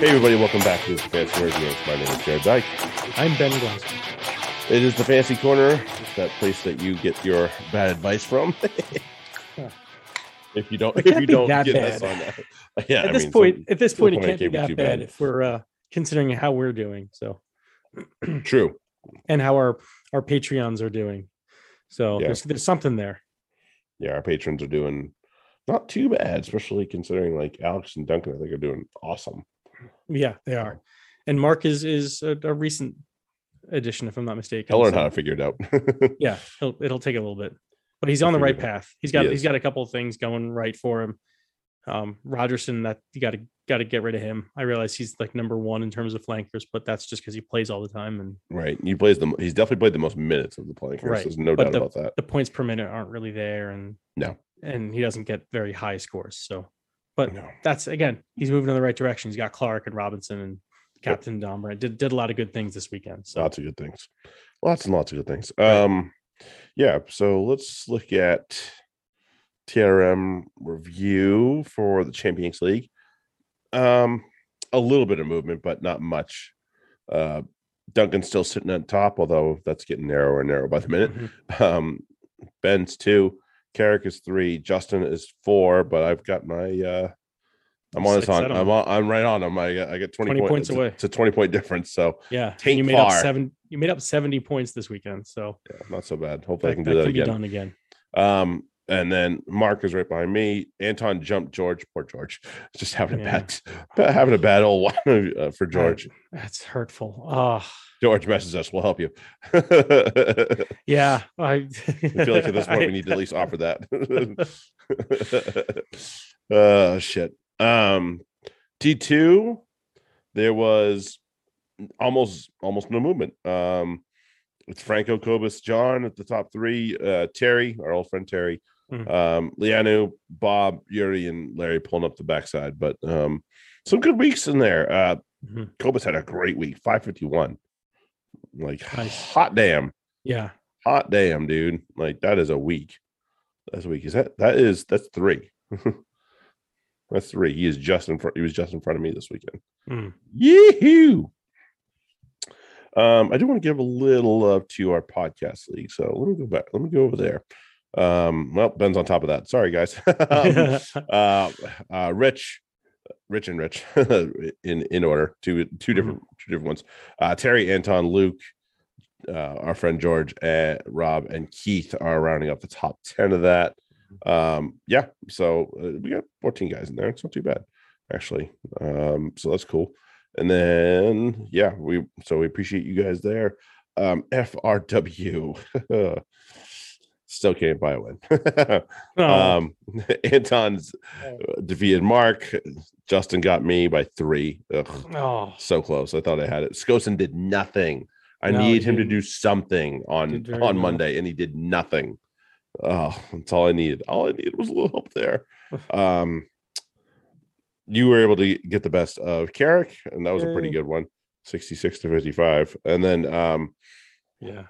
Hey, everybody, welcome back to the Fantasy Corner Games. My name is Jarrod Dyke. I'm Ben Glass. It is the Fantasy Corner, that place that you get your bad advice from. if you don't, if can't you don't get bad. us on that, yeah. At I this mean, point, at this point, it point can't be that too bad bad. if we're uh, considering how we're doing. So, true. and how our our Patreons are doing. So Yeah. there's there's something there. Yeah, our patrons are doing not too bad, especially considering like Alex and Duncan. I think are doing awesome. Yeah, they are. And Mark is is a, a recent addition, if I'm not mistaken. I'll learn so- how to figure it out. Yeah, he'll, it'll take a little bit, but he's on the right path. He's got He he's is. got a couple of things going right for him. Um, Rogerson, that you got to got to get rid of him. I realize he's like number one in terms of flankers, but that's just because he plays all the time and right, he plays the. He's definitely played the most minutes of the playing. Right, There's no but doubt the- about that. the points per minute aren't really there, and No. and he doesn't get very high scores. So, but No. that's again, he's moving in the right direction. He's got Clark and Robinson and Captain Brand did did a lot of good things this weekend. So lots of good things lots and lots of good things um yeah so let's look at trm review for the champions league um a little bit of movement but not much uh duncan's still sitting on top although that's getting narrower and narrower by the minute Mhm. um ben's two carrick is three justin is four but i've got my uh i'm on Six, this on i'm on i'm right on them i got i got 20, 20 points points away. it's a 20 point difference so yeah, you made up seven. You made up seventy points this weekend. So yeah, not so bad hopefully that, i can that do that can be again done again. Um, and then Mark is right behind me. Anton jumped George. Poor George, just having Yeah. a bad, having a bad old one uh, for George. That's hurtful. Oh, George messes us. We'll help you. I yeah. I, feel like at this point we need to at least offer that. oh shit. Um, T two, there was almost almost no movement. Um, it's Franco Cobus, John at the top three. Uh, Terry, our old friend Terry, Mhm. um, Lianu, Bob, Yuri, and Larry pulling up the backside. But um, some good weeks in there. Uh, Mhm. Cobus had a great week, five fifty one. Like Nice. hot damn, yeah. hot damn, dude. Like that is a week. That's a week. Is that that is that's three. that's three. He is just in front. He was just in front of me this weekend. Mm. Yee-hoo! Um, I do want to give a little love to our podcast league. So let me go back. Let me go over there. Um, well, Ben's on top of that. Sorry, guys. um, uh, uh, Rich, Rich and Rich in in order. Two two different two different ones. Uh, Terry, Anton, Luke, uh, our friend George, uh, Rob, and Keith are rounding up the top ten of that. Um, yeah. So uh, we got 14 guys in there. It's not too bad, actually. Um, so that's cool. And then yeah, we so we appreciate you guys there. Um, FRW. Still can't buy a win. Oh, um Anton's uh, defeated Mark. Justin got me by three. Ugh, oh, so close. I thought I had it. Skosan did nothing. I No, needed he him to do something on on well. Monday, and he did nothing. Oh, that's all I needed. All I needed was a little help there. Um, you were able to get the best of Carrick, and that was a pretty Yay. good one, sixty-six to fifty-five. And then um, yeah.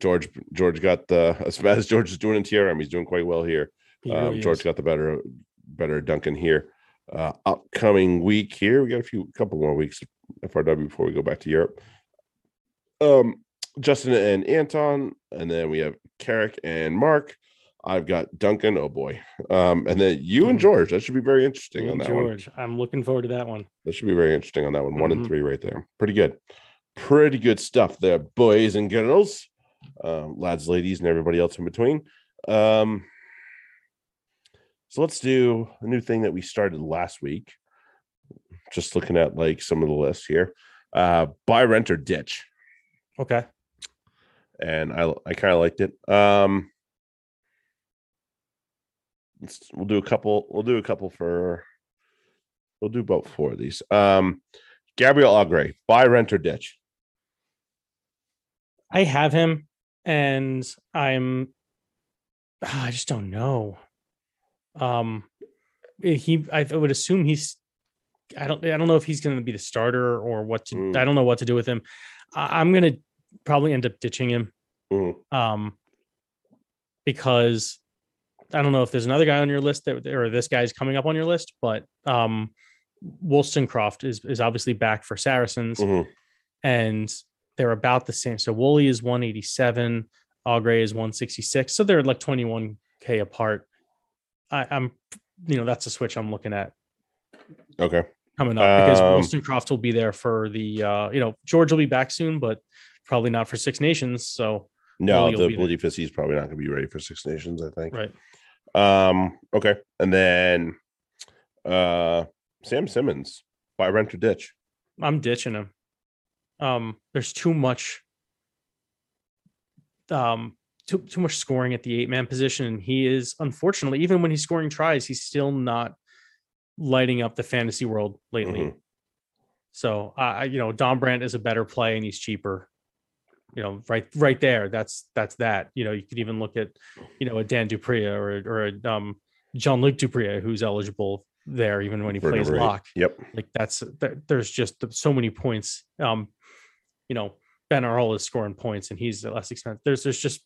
George George got the as bad as George is doing in TRM, he's doing quite well here. He Um, really George is. got the better better Duncan here. Uh, upcoming week here, we got a few couple more weeks of FRW before we go back to Europe. Um, Justin and Anton, and then we have Carrick and Mark. I've got Duncan. Oh boy, um, and then you and Mhm. George. That should be very interesting on and that one. George. I'm looking forward to that one. That should be very interesting on that one. One and Mhm. three right there. Pretty good. Pretty good stuff there, boys and girls, um, lads, ladies, and everybody else in between. Um, so let's do a new thing that we started last week. Just looking at like some of the lists here. Uh, buy, rent, or ditch. Okay. And I I kind of liked it. Um let's, we'll do a couple, we'll do a couple for we'll do about four of these. Um Gabriel Oghre, buy, rent, or ditch. I have him, and I'm. ah, I just don't know. Um, eh, he. I would assume he's. I don't. I don't know if he's going to be the starter or what to. Mm. I don't know what to do with him. I, I'm going to probably end up ditching him. Mhm. Um, because I don't know if there's another guy on your list that or this guy's coming up on your list, but um, Woolstencroft is is obviously back for Saracens, Mhm. and they're about the same. So Woolley is 187, Oghre is 166. So they're like 21k apart. I, I'm, you know, that's a switch I'm looking at Okay. coming up because Um, Woolstencroft will be there for the, uh, you know, George will be back soon, but probably not for Six Nations. So No, Woolley the. Bloody Fist is probably not going to be ready for Six Nations. I think. right, Um. Okay. And then, uh, Sam Simmonds buy Rent or Ditch. I'm ditching him. Um, there's too much, um, too too much scoring at the eight man position, and he is unfortunately even when he's scoring tries, he's still not lighting up the fantasy world lately. Mhm. So I, I- you know, Dombrandt is a better play and he's cheaper. You know, right, right there. That's that's that. You know, you could even look at, you know, a Dan du Preez or or a um, Jean-Luc du Preez who's eligible there even when he For plays lock. Yep. Like that's there, there's just so many points. Um, you know, Ben Earl is scoring points and he's the less expensive. There's there's just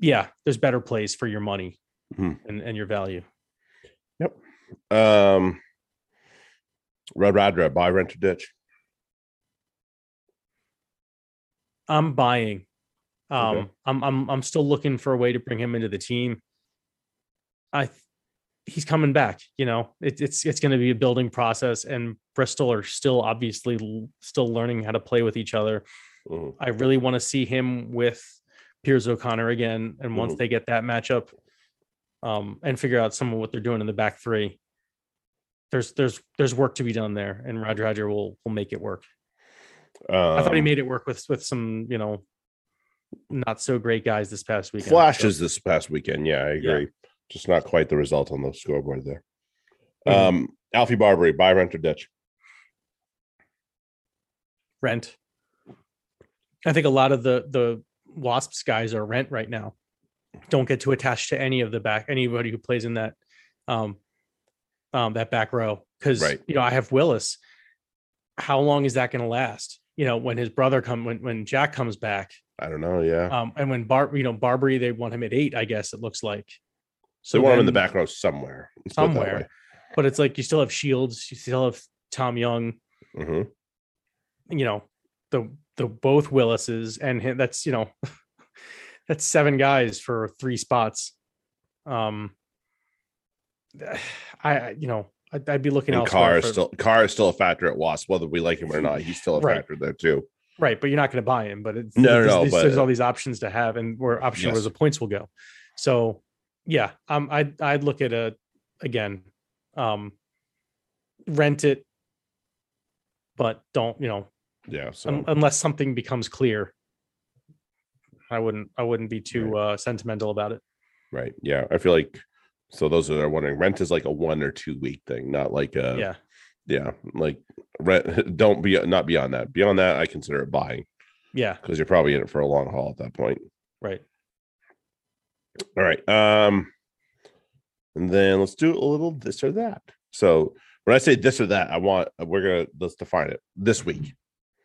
yeah, there's better plays for your money Mhm. and, and your value. Um. Radradra buy Rent or Ditch. I'm buying. Um, Okay. I'm I'm I'm still looking for a way to bring him into the team. I, th- he's coming back. You know, it, it's it's going to be a building process, and Bristol are still obviously still learning how to play with each other. Mhm. I really want to see him with Piers O'Connor again, and once Mhm. they get that matchup, um, and figure out some of what they're doing in the back three. There's there's there's work to be done there, and Roger Roger will will make it work. I thought he Um, made it work with with some you know not so great guys this past weekend. so- flashes this past weekend. Yeah, I agree. Just not quite the result on the scoreboard there. Mhm. Um, Alfie Barbary buy Rent or Ditch. rent. I think a lot of the the Wasps guys are rent right now. Don't get too attached to any of the back anybody who plays in that um um that back row because Right. you know I have Willis. How long is that going to last? You know when his brother come when when Jack comes back, I don't know. Yeah, um, and when Bar you know Barbary they want him at eight, I guess it looks like. So they want him in the back row somewhere. Let's put it that somewhere. But it's like you still have Shields, you still have Tom Young. Mhm. you know the the both Willises and him, that's you know that's seven guys for three spots. Um, I you know I'd, I'd be looking And elsewhere Carr is for- still Carr is still a factor at Wasp, whether we like him or not. He's still a Right. factor there too. right, but you're not going to buy him. But it's No, no, there's, no, but- there's all these options to have, and where option where Yes. the points will go. So yeah, um, I'd I'd look at a again, um, rent it, but don't you know Yeah. So un- unless something becomes clear. I wouldn't I wouldn't be too uh, sentimental about it. right. Yeah. I feel like so those that are wondering, rent is like a one or two week thing, not like a yeah. yeah, like rent. Don't be not beyond that. Beyond that, I consider it buying Yeah. because you're probably in it for a long haul at that point. Right. All right. Um, and then let's do a little this or that. So when I say this or that, I want we're gonna let's define it this week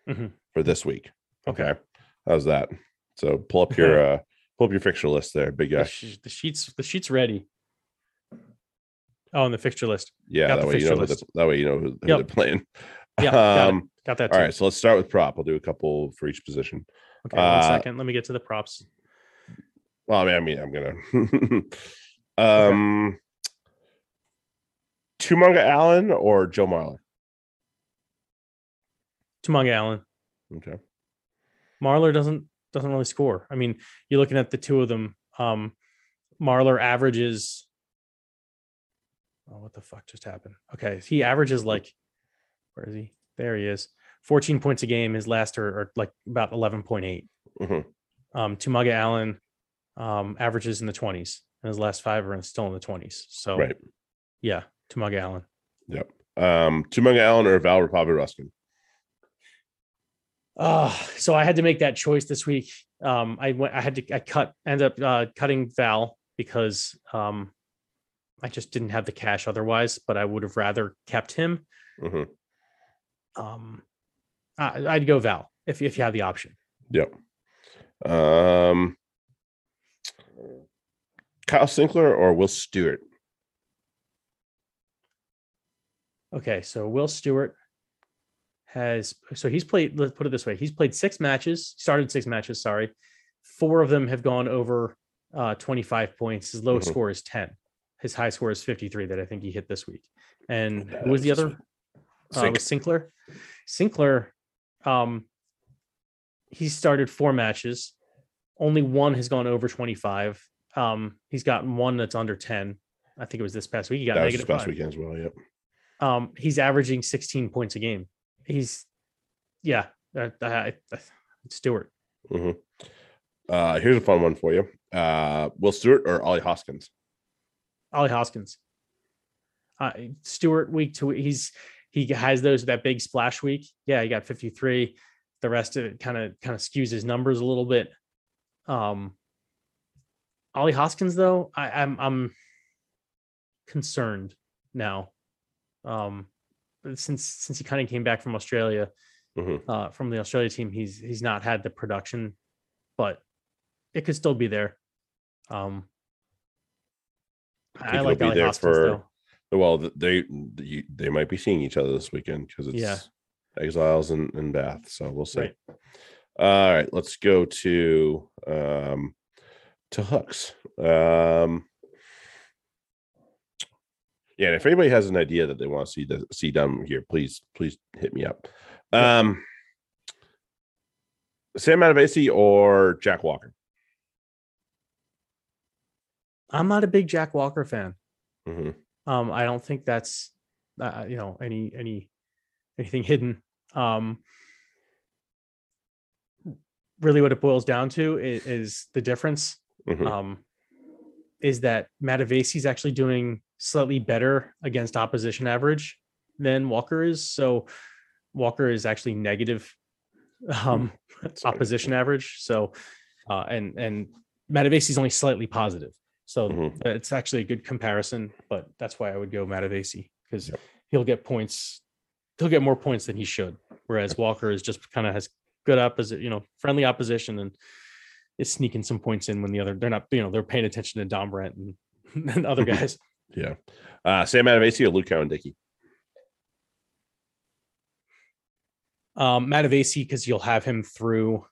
Mhm. for this week. Okay. Okay. How's that? So pull up your uh pull up your fixture list there, big guy. the sheets the sheets ready. Oh, and the fixture list. Yeah, got that way you know the, that way you know who, who Yep. they're playing. Yeah. got, um got that too. all right, so let's start with prop. I'll do a couple for each position. Okay, one uh, second. Let me get to the props. Well, I mean, I mean I'm gonna um Tumunga Allen or Joe Marler. Tumonga Allen. Okay. Marler doesn't doesn't really score. I mean, you're looking at the two of them. Um Marler averages Oh, what the fuck just happened? Okay, he averages like where is he? There he is. 14 points a game. His last are, are like about 11.8. Mhm. Um Tumaga Allen um averages in the 20s and his last five are still in the 20s. So Right. yeah, Tumaga Allen. Yep. Um Tumunga Allen or Val Rapava Ruskin. Uh, so I had to make that choice this week. Um, I went, I had to, I cut, end up uh, cutting Val because um, I just didn't have the cash otherwise, but I would have rather kept him. Mhm. Um, I, I'd go Val if, if you have the option. Yep. Um Kyle Sinckler or Will Stuart. Okay, so Will Stuart has so he's played. Let's put it this way: he's played six matches. Started six matches. Sorry, four of them have gone over uh, 25 points. His lowest Mhm. score is 10. His high score is 53 that I think he hit this week. And who was the other? Uh, was Sinckler. Sinckler, um, he started four matches. Only one has gone over 25. Um, he's gotten one that's under 10. I think it was this past week. He got That was this negative past five. weekend as well. Yep. Um, he's averaging 16 points a game. He's, yeah, uh, uh, Stuart. hmm Uh, here's a fun one for you. Uh, Will Stuart or Ollie Hoskins? Ollie Hoskins. Uh, Stuart week to week, he's he has those that big splash week. Yeah, he got 53. The rest of it kind of kind of skews his numbers a little bit. Um Ollie Hoskins, though, I, I'm I'm concerned now. Um since since he kind of came back from Australia, Mhm. uh from the Australia team, he's he's not had the production, but it could still be there. Um think I like Ollie there Hoskins for- though. Well, they they they might be seeing each other this weekend because it's Yeah. Exiles and, and Bath. So we'll see. Right. All right, let's go to um to hooks. Um yeah, and if anybody has an idea that they want to see the see done here, please please hit me up. Um Sam Matavesi or Jack Walker. I'm not a big Jack Walker fan. hmm Um, I don't think that's uh, you know any any anything hidden. Um, really, what it boils down to is, is the difference. Mhm. Um, is that Matavesi's actually doing slightly better against opposition average than Walker is. So Walker is actually negative um, Sorry. opposition average. So uh, and and Matavesi's only slightly positive. So Mhm. it's actually a good comparison, but that's why I would go Matavesi because Yep. he'll get points. He'll get more points than he should. Whereas Walker is just kind of has good opposite, you know, friendly opposition and is sneaking some points in when the other they're not, you know, they're paying attention to Dombrandt and, and other guys. Yeah. Uh Sam Matavesi or Luke Cowan-Dickey. um Matavesi because you'll have him through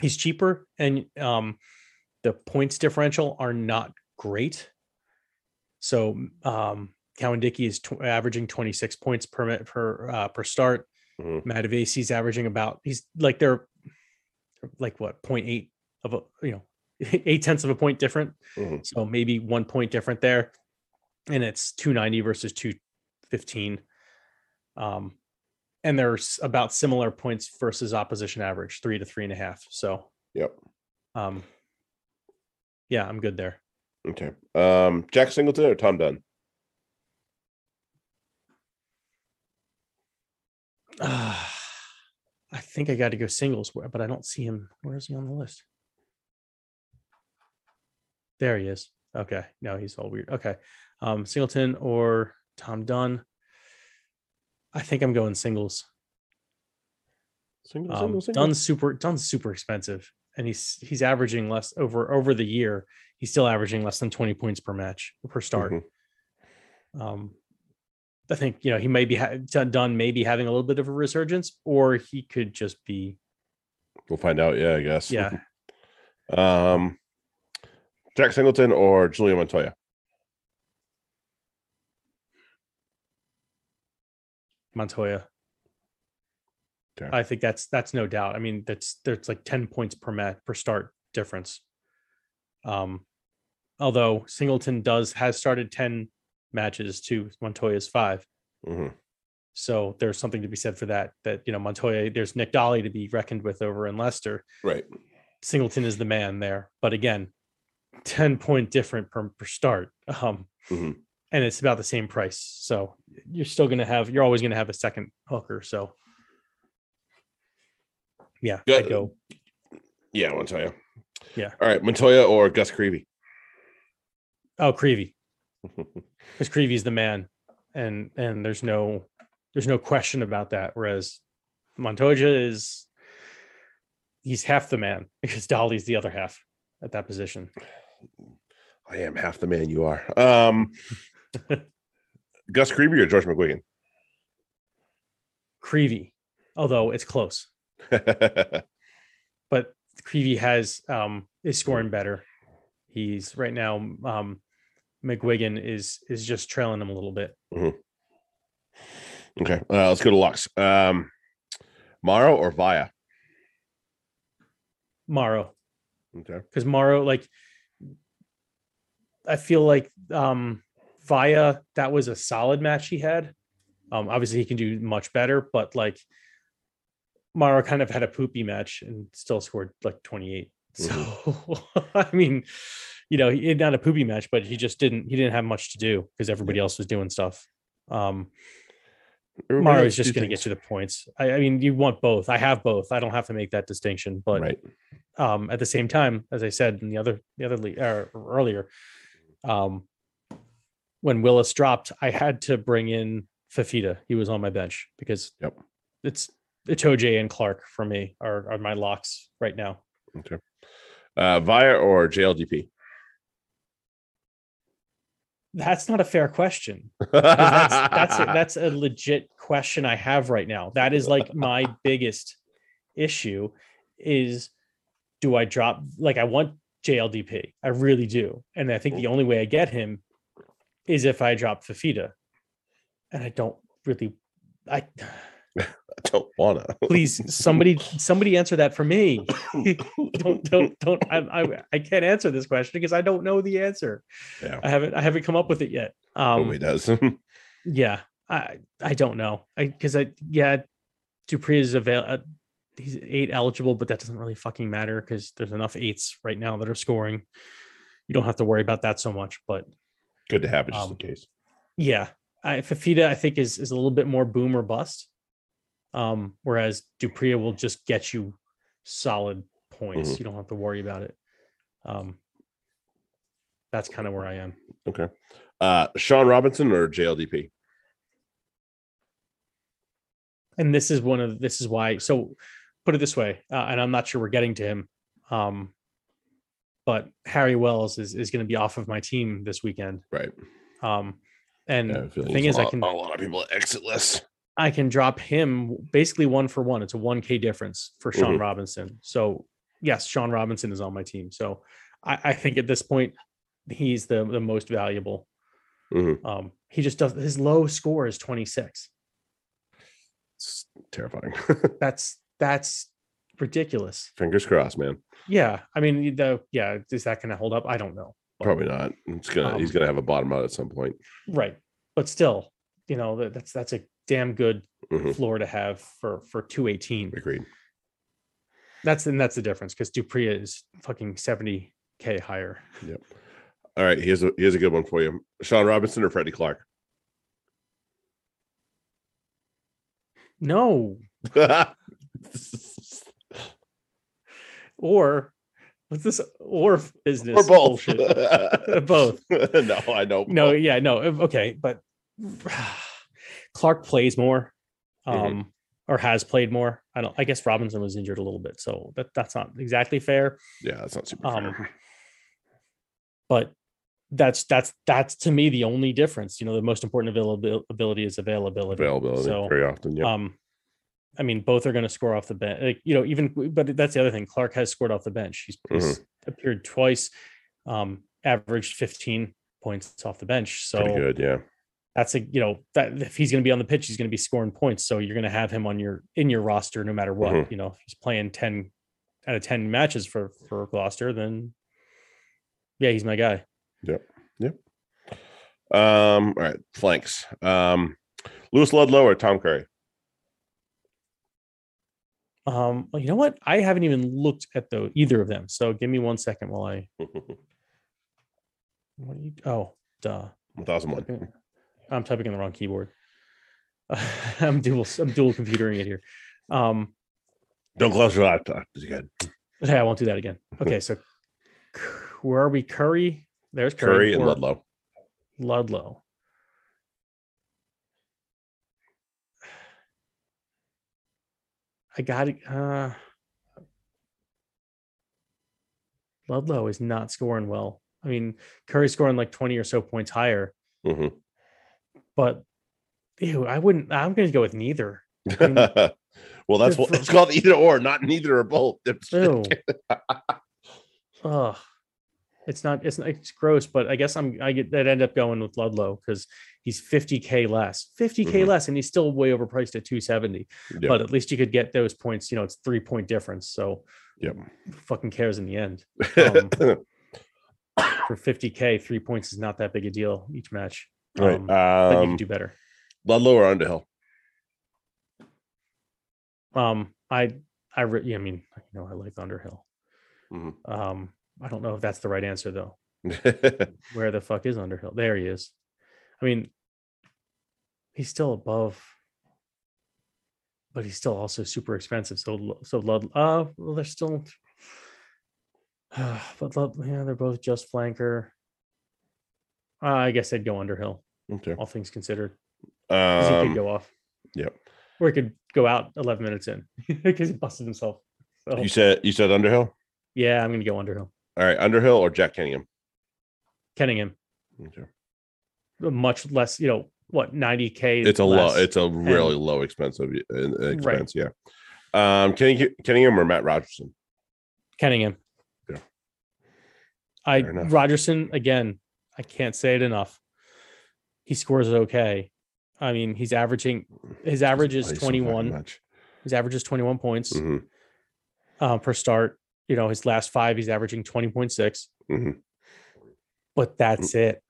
he's cheaper and um the points differential are not great. So um Cowan Dickey is tw- averaging 26 points per minute per uh, per start. Mhm. Matavesi's averaging about he's like they're like what 0.8 of a you know eight tenths of a point different. Mhm. So maybe one point different there. And it's 290 versus 215. Um, and there's about similar points versus opposition average, three to three and a half. So Yep. um yeah, I'm good there. Okay. Um Jack Singleton or Tom Dunn? Uh, I think I got to go singles, where- but I don't see him. Where is he on the list? There he is. Okay. No, he's all weird. Okay. Um, Singleton or Tom Dunn. I think I'm going singles. Single, Um, single, single. Dunn's super Dunn's super expensive, and he's he's averaging less over over the year. He's still averaging less than 20 points per match per start. Mhm. Um, I think you know he may be ha- Dun- Dunn may be having a little bit of a resurgence, or he could just be We'll find out. Yeah, I guess. yeah. Um, Jack Singleton or Julián Montoya. Montoya. Okay. I think that's that's no doubt. I mean, that's there's like 10 points per match per start difference. Um, although Singleton does has started 10 matches to Montoya's five. Mhm. So there's something to be said for that. That you know, Montoya, there's Nick Dolly to be reckoned with over in Leicester. Right. Singleton is the man there. But again, 10 point different per, per start. Um, Mhm. and it's about the same price. So you're still gonna have you're always gonna have a second hooker. So yeah, Yeah, I'd go Yeah, Montoya. Yeah. All right, Montoya or Gus Creevy. oh Creevy. Because Creevy's the man. And and there's no there's no question about that. Whereas Montoya is he's half the man because Dolly's the other half at that position. I am half the man you are. Um, Gus Creevy or George McGuigan. Creevy, although it's close. But Creevy has um is scoring better. He's right now um McGuigan is is just trailing him a little bit. okay, uh, let's go to locks. Um, Morrow or Via? Morrow. Okay. because Morrow, like, I feel like um Via that was a solid match he had. Um, obviously he can do much better, but like Mara kind of had a poopy match and still scored like 28. So I mean, you know, he not a poopy match, but he just didn't he didn't have much to do because everybody else was doing stuff. Um Everybody just going to get you the points. I, I mean, you want both. I have both. I don't have to make that distinction, but right. um, at the same time, as I said in the other the other le- er, earlier, um, when Willis dropped, I had to bring in Fafita. He was on my bench because Yep. it's it's OJ and Clark for me are are my locks right now. Okay. Uh, Via or JLDP? That's not a fair question. That's that's a, that's a legit question I have right now. That is like my biggest issue is do I drop like I want JLDP. I really do. And I think the only way I get him is if I drop Fafita. And I don't really I I don't wanna. please somebody somebody answer that for me. don't don't don't I, I I can't answer this question because I don't know the answer. Yeah. I haven't I haven't come up with it yet. Um Nobody does. yeah, I I don't know. I because I yeah, du Preez is avail. He's eight eligible, but that doesn't really fucking matter because there's enough eights right now that are scoring. You don't have to worry about that so much. But Good to have it just Um, in case. yeah, I, Fafita I think is is a little bit more boom or bust. Um, whereas du Preez will just get you solid points. Mhm. You don't have to worry about it. Um, that's kind of where I am. Okay. Uh, Sean Robinson or JLDP? and this is one of this is why so put it this way uh, and i'm not sure we're getting to him um but harry wells is, is going to be off of my team this weekend Right. um and Yeah, the thing is a i lot- can a lot of people exit list. i can drop him basically one for one it's a 1k difference for sean Mhm. robinson so yes sean robinson is on my team so i, I think at this point he's the the most valuable Mhm. um he just does his low score is 26 It's terrifying. that's that's ridiculous Fingers crossed, man. Yeah, I mean, the yeah, is that going to hold up? I don't know. But- Probably not. It's gonna. he's Um, gonna have a bottom out at some point. right, but still, you know, that, that's that's a damn good Mhm. floor to have for for two eighteen. Agreed. That's and that's the difference because du Preez is fucking seventy k higher. Yep. All right. Here's a here's a good one for you. Sean Robinson or Freddie Clark? No, or what's this or business or both. bullshit? both. no, I know. No, both. yeah, no, okay, but Clark plays more, Mhm. um, or has played more. I don't. I guess Robinson was injured a little bit, so that that's not exactly fair. Yeah, that's not super Um, fair. But that's that's that's to me the only difference. You know, the most important availability ability is availability. Availability So, very often. Yeah. um, I mean, both are going to score off the bench. Like, you know, even but that's the other thing. Clark has scored off the bench. He's, he's appeared twice, um, averaged 15 points off the bench. So Pretty good. Yeah. that's a you know that if he's going to be on the pitch, he's going to be scoring points. So you're going to have him on your in your roster no matter what. Mhm. You know, if he's playing 10 out of 10 matches for for Gloucester, then yeah, he's my guy. Yep. Yep. Um. All right. Flanks. Um. Lewis Ludlow or Tom Curry? Um, well, you know what? I haven't even looked at the either of them. So give me one second while I. What are you? Oh, duh. One thousand one. I'm typing in the wrong keyboard. I'm dual. I'm dual computering it here. Um, Don't close your laptop. again. okay, I won't do that again. Okay, so where are we? Curry. There's Curry, Curry and Ludlow. Ludlow. I got it. Uh, Ludlow is not scoring well. I mean, Curry's scoring like 20 or so points higher, hmm but ew, I wouldn't. I'm going to go with neither. mean, well, that's what it's called either or, not neither or both. Ew. Ugh. It's not. It's not. It's gross. But I guess I'm. I get that. End up going with Ludlow because he's 50k less. 50k Mhm. less, and he's still way overpriced at 270. Yeah. But at least you could get those points. You know, it's three point difference. So Yep. who fucking cares in the end. um, For 50k, three points is not that big a deal each match. right. Um, but you Um, can do better. Ludlow or Underhill? Um, I, I, re- yeah, I mean, you know, I like Underhill. Mhm. Um, I don't know if that's the right answer though. Where the fuck is Underhill? There he is. I mean, he's still above, but he's still also super expensive. So, so Lud, uh, well, they're still, but Lud, yeah, they're both just flanker. Uh, I guess I'd go Underhill, okay. all things considered. 'cause he could Um, go off. yep. Or he could go out 11 minutes in because he busted himself. So, you said you said Underhill. yeah, I'm going to go Underhill. All right, Underhill or Jack Kenningham. Kenningham, Okay. much less, you know, what, 90K? It's a low. It's a really low expensive uh, expense. Yeah. Um, Kenning, Kenningham or Matt Rogerson. Kenningham. Yeah. I. Rogerson again. I can't say it enough. He scores okay. I mean, he's averaging his average is Play so 21. much. His average is 21 points Mhm, uh, per start. You know, his last five, he's averaging 20.6, mhm. but that's it.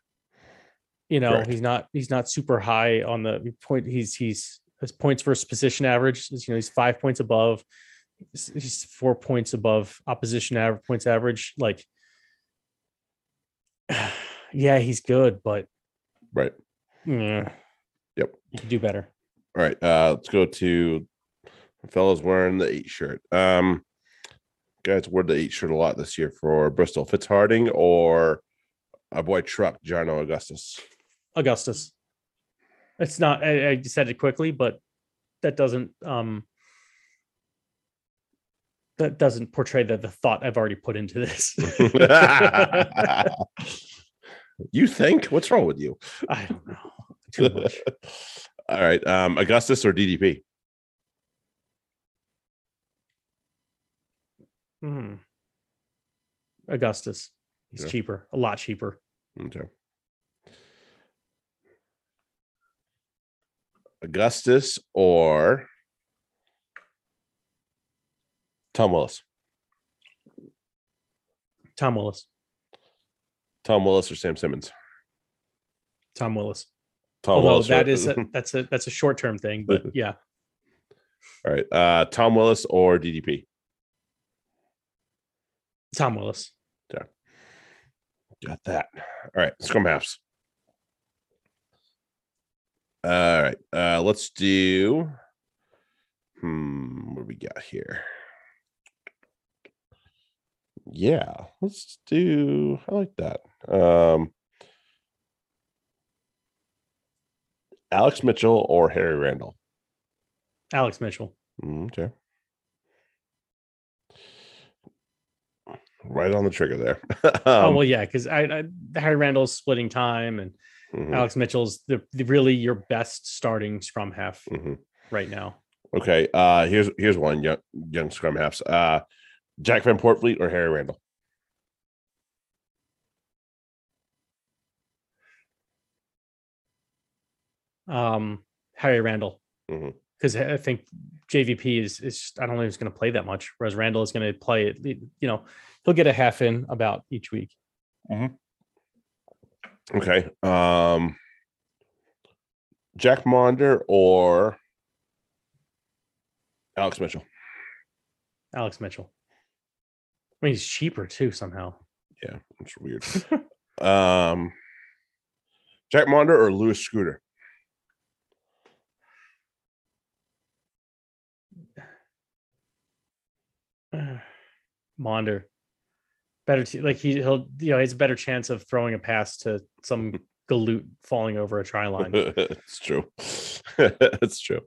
You know, Correct. he's not he's not super high on the point. He's he's his points versus position average is you know he's five points above. He's, four points above opposition average points average. Like, yeah, he's good, but Right. yeah, Yep. you can do better. All right. Uh, let's go to fellas wearing the eight shirt. Um, guys wore the eight shirt a lot this year for Bristol. Fitzharding or our boy Truck, Jarno Augustus. Augustus. It's not. I, I said it quickly, but that doesn't. um That doesn't portray the, the thought I've already put into this. you think? What's wrong with you? I don't know. Too much. All right. Um, Augustus or DDP? Hmm. Augustus. He's Yeah. cheaper, a lot cheaper. Okay. Augustus or Tom Willis? Tom Willis. Tom Willis or Sam Simmonds? Tom Willis. Tom Although Willis. that or- is a, that's a that's a short term thing, but yeah, all right. Uh, Tom Willis or DDP? Tom Willis. Got that. All right. Scrum halves. All right. Uh, let's do. Hmm. What do we got here? Yeah. Let's do. I like that. Um, Alex Mitchell or Harry Randall. Alex Mitchell. Mm, Okay. Right on the trigger there. oh Um, well, yeah, because I, I Harry Randall's splitting time, and mhm, Alex Mitchell's the, the really your best starting scrum half mhm. right now. Okay. Uh here's here's one young young scrum halves. Uh Jack Van Portfleet or Harry Randall. Um, Harry Randall, Mhm. because I think JVP is is I don't know if he's going to play that much, whereas Randall is going to play it. You know, he'll get a half in about each week. Okay. Um Jack Maunder or Alex Mitchell. Alex Mitchell. I mean, he's cheaper too somehow. Yeah, it's weird. um Jack Maunder or Lewis Scooter. Maunder, better t- like he he'll you know he has a better chance of throwing a pass to some galoot falling over a try line. it's true. it's true.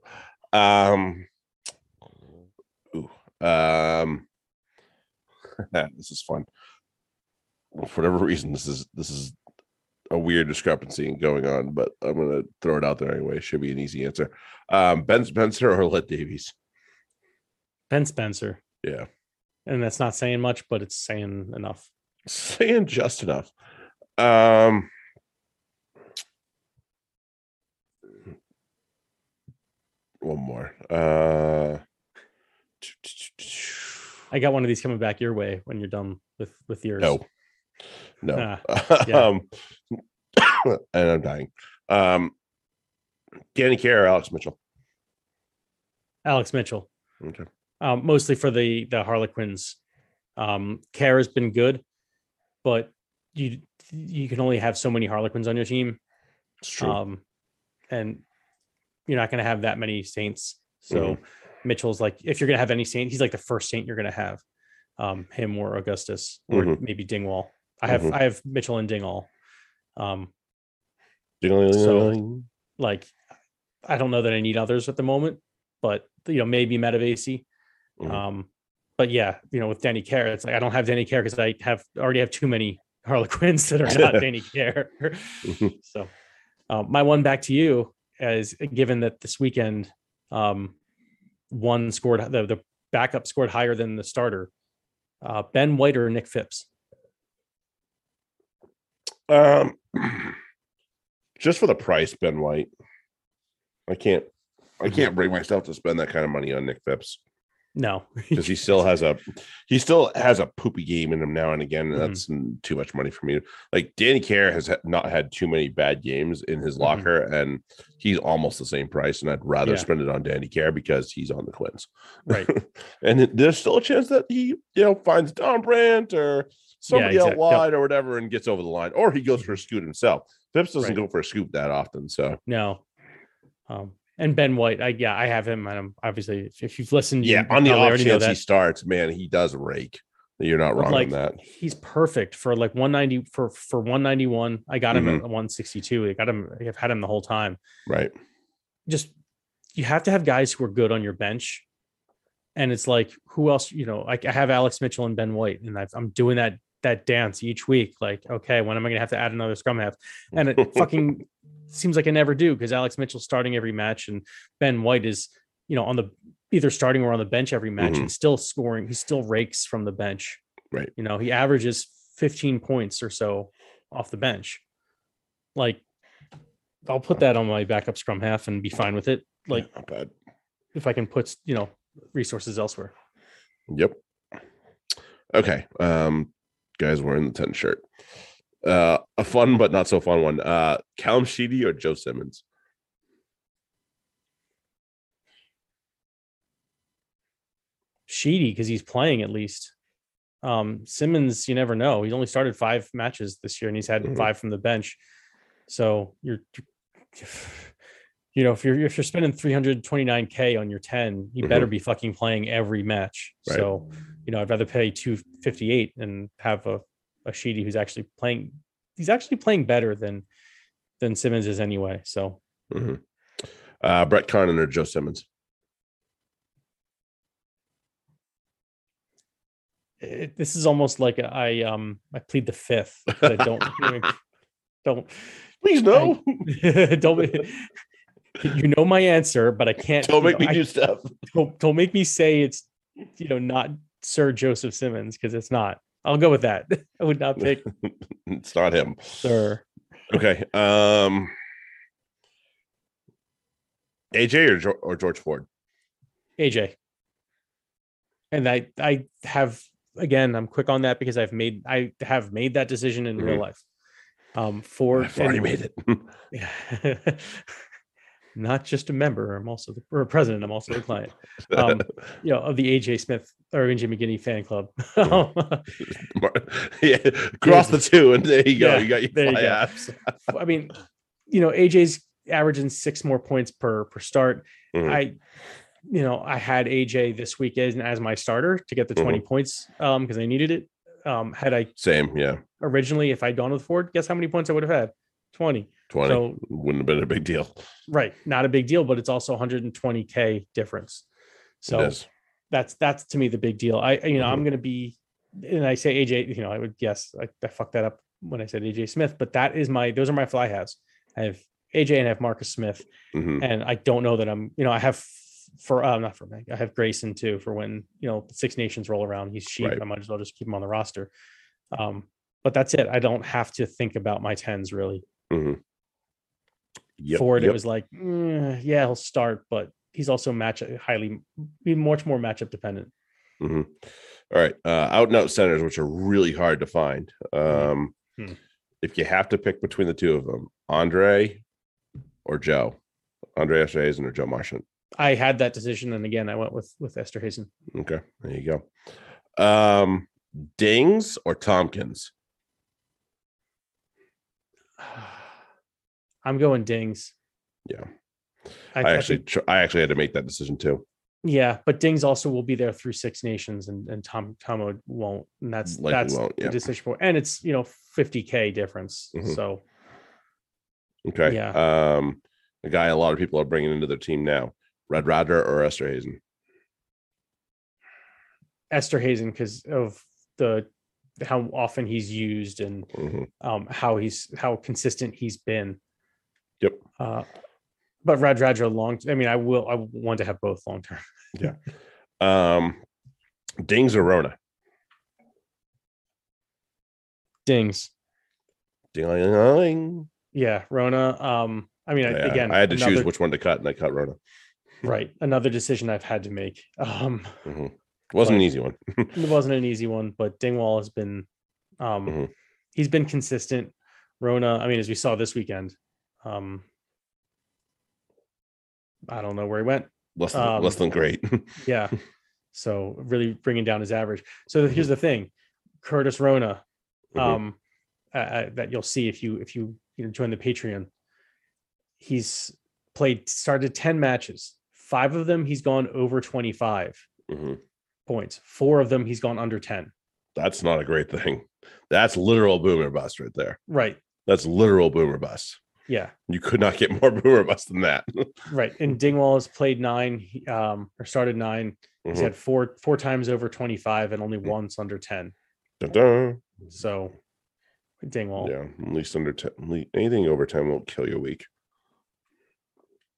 Um, ooh, um, this is fun. For whatever reason, this is this is a weird discrepancy going on, but I'm gonna throw it out there anyway. Should be an easy answer. Um, Ben Spencer or Let Davies? Ben Spencer. Yeah, And that's not saying much, but it's saying enough. saying just enough. Um, one more. Uh, I got one of these coming back your way when you're done with with yours. no, no. Ah, yeah. um, and I'm dying. Um, Danny Care, Alex Mitchell. Alex Mitchell. Okay. Um, mostly for the the Harlequins. Um, Care has been good, but you you can only have so many Harlequins on your team, It's true. um, and you're not going to have that many Saints. So Mitchell's like, if you're going to have any Saint, he's like the first Saint you're going to have, um, him or Augustus or Mhm. maybe Dingwall. I have Mhm. I have Mitchell and Dingwall. Um, Ding-a-ling-a-ling. like I don't know that I need others at the moment, but you know maybe Matavesi. Mhm. Um, but yeah, you know, with Danny Care, it's like I don't have Danny Care because I have already have too many Harlequins that are not Danny Care. Mhm. so, um, my one back to you is given that this weekend, um, one scored the the backup scored higher than the starter. Uh, ben White or Nick Phipps? Um, just for the price, Ben White. I can't. I can't bring myself to spend that kind of money on Nick Phipps No, because he still has a he still has a poopy game in him now and again. And Mhm. that's too much money for me. Like Danny Care has not had too many bad games in his Mhm. locker, and he's almost the same price. And I'd rather Yeah. spend it on Danny Care because he's on the Twins. right. and there's still a chance that he, you know, finds Dombrandt or somebody exact- out yep. wide or whatever and gets over the line, or he goes for a scoot himself. Phipps doesn't Right. go for a scoop that often, so No. Um, and Ben White, I yeah, I have him, and I'm obviously if, you've listened, you yeah. On the off chance he starts, man, he does rake. You're not wrong like on that. he's perfect for like 190 for for 191. I got him Mhm. at 162. I got him. I've had him the whole time. Right. Just you have to have guys who are good on your bench, and it's like who else? You know, like I have Alex Mitchell and Ben White, and I've, I'm doing that that dance each week. Like, okay, when am I going to have to add another scrum half? And it fucking seems like I never do because Alex Mitchell's starting every match, and Ben White is you know on the either starting or on the bench every match, Mhm. and still scoring. He still rakes from the bench. Right. You know, he averages 15 points or so off the bench. Like, I'll put that on my backup scrum half and be fine with it. Like, Yeah, not bad. if I can put, you know, resources elsewhere. Yep. Okay. Um, guys wearing the 10 shirt. Uh, a fun but not so fun one. Uh, Callum Sheedy or Joe Simmonds? Sheedy, because he's playing at least. Um, Simmonds, you never know. He's only started five matches this year and he's had Mhm. five from the bench. So you're, you know, if you're if you're spending 329k on your 10, you better be fucking playing every match. Right. So, you know, I'd rather pay 258 and have a a Sheedy who's actually playing. He's actually playing better than than Simmonds is anyway. So Mhm. Uh, Brett Connon or Joe Simmonds? it, this is almost like a, I um I plead the fifth. I don't don't Please no. don't you know my answer, but I can't. Don't make know, me I, do stuff. Don't, don't make me say it's you know not Sir Joseph Simmonds because it's not. I'll go with that. I would not pick It's not him. Sir. Okay. Um, AJ or, or George Ford? AJ. And I I have again I'm quick on that because I've made I have made that decision in real Mhm. life. Um for I've already and- made it. Not just a member, I'm also the or a president, I'm also a client. Um, you know, of the AJ Smith or AJ MacGinty fan club. yeah, cross the two, and there you go. Yeah, you got your there you fly go. apps. I mean, you know, AJ's averaging six more points per per start. Mhm. I, you know, I had AJ this weekend as my starter to get the 20 points um because I needed it. Um, had I Same, yeah. originally, if I'd gone with Ford, guess how many points I would have had? 20. 20 So wouldn't have been a big deal. right, not a big deal, but it's also 120k difference. So that's that's to me the big deal. I you know I'm Mhm. going to be and I say AJ, you know, I would guess I, I fucked that up when I said AJ Smith, but that is my those are my fly halves. I have AJ and I have Marcus Smith, Mhm. and I don't know that I'm, you know, I have for uh, not for me. I have Grayson too for when you know Six Nations roll around. He's cheap. Right. I might as well just keep him on the roster. Um, but that's it. I don't have to think about my tens really. Mhm. Yep, Ford, yep. it was like, "Mm, yeah, he'll start, but he's also match highly, be much more matchup dependent. Mhm. All right. Uh, out and out centers, which are really hard to find. Um, Hmm. If you have to pick between the two of them, Andre or Joe, Andre Esterhuizen or Joe Marchant. I had that decision, and again, I went with with Esterhuizen. Okay. There you go. Um, Dings or Tompkins? I'm going Dings. Yeah. I, I, I actually, think- I actually had to make that decision too. yeah, but Dings also will be there through Six Nations, and and Tom Tomo won't, and that's Likely that's won't, the decision for, and it's you know 50k difference. Mhm. So Okay. Yeah. Um, a guy a lot of people are bringing into their team now, Radradra or Esterhuizen. Esther Hazen because of the how often he's used and Mhm. um how he's how consistent he's been. Yep. Uh, but Radradra long. I mean, I will. I want to have both long term. Yeah. Um, Dings or Rona? Dings. Ding. Yeah, Rona. Um, I mean, Yeah, again, I had to choose which one to cut, and I cut Rona. right. Another decision I've had to make. Um, Mhm. Wasn't an easy one. it wasn't an easy one, but Dingwall has been, um, Mhm. he's been consistent. Rona. I mean, as we saw this weekend, um, I don't know where he went. less than Um, less than great. Yeah. So really bringing down his average. So here's the thing, Curtis Rona, Mhm. um, uh, uh, that you'll see if you if you you know join the Patreon. He's played started ten matches. Five of them he's gone over twenty five Mhm. points. Four of them he's gone under ten. That's not a great thing. That's literal boomer bust right there. Right. That's literal boomer bust. Yeah. You could not get more boomer bust than that. Right. And Dingwall has played nine, um, or started nine. He's Mhm. had four four times over twenty five and only Mhm. once under ten. Dun-dun. So Dingwall. Yeah, at least under 10. Anything over 10 won't kill you a week.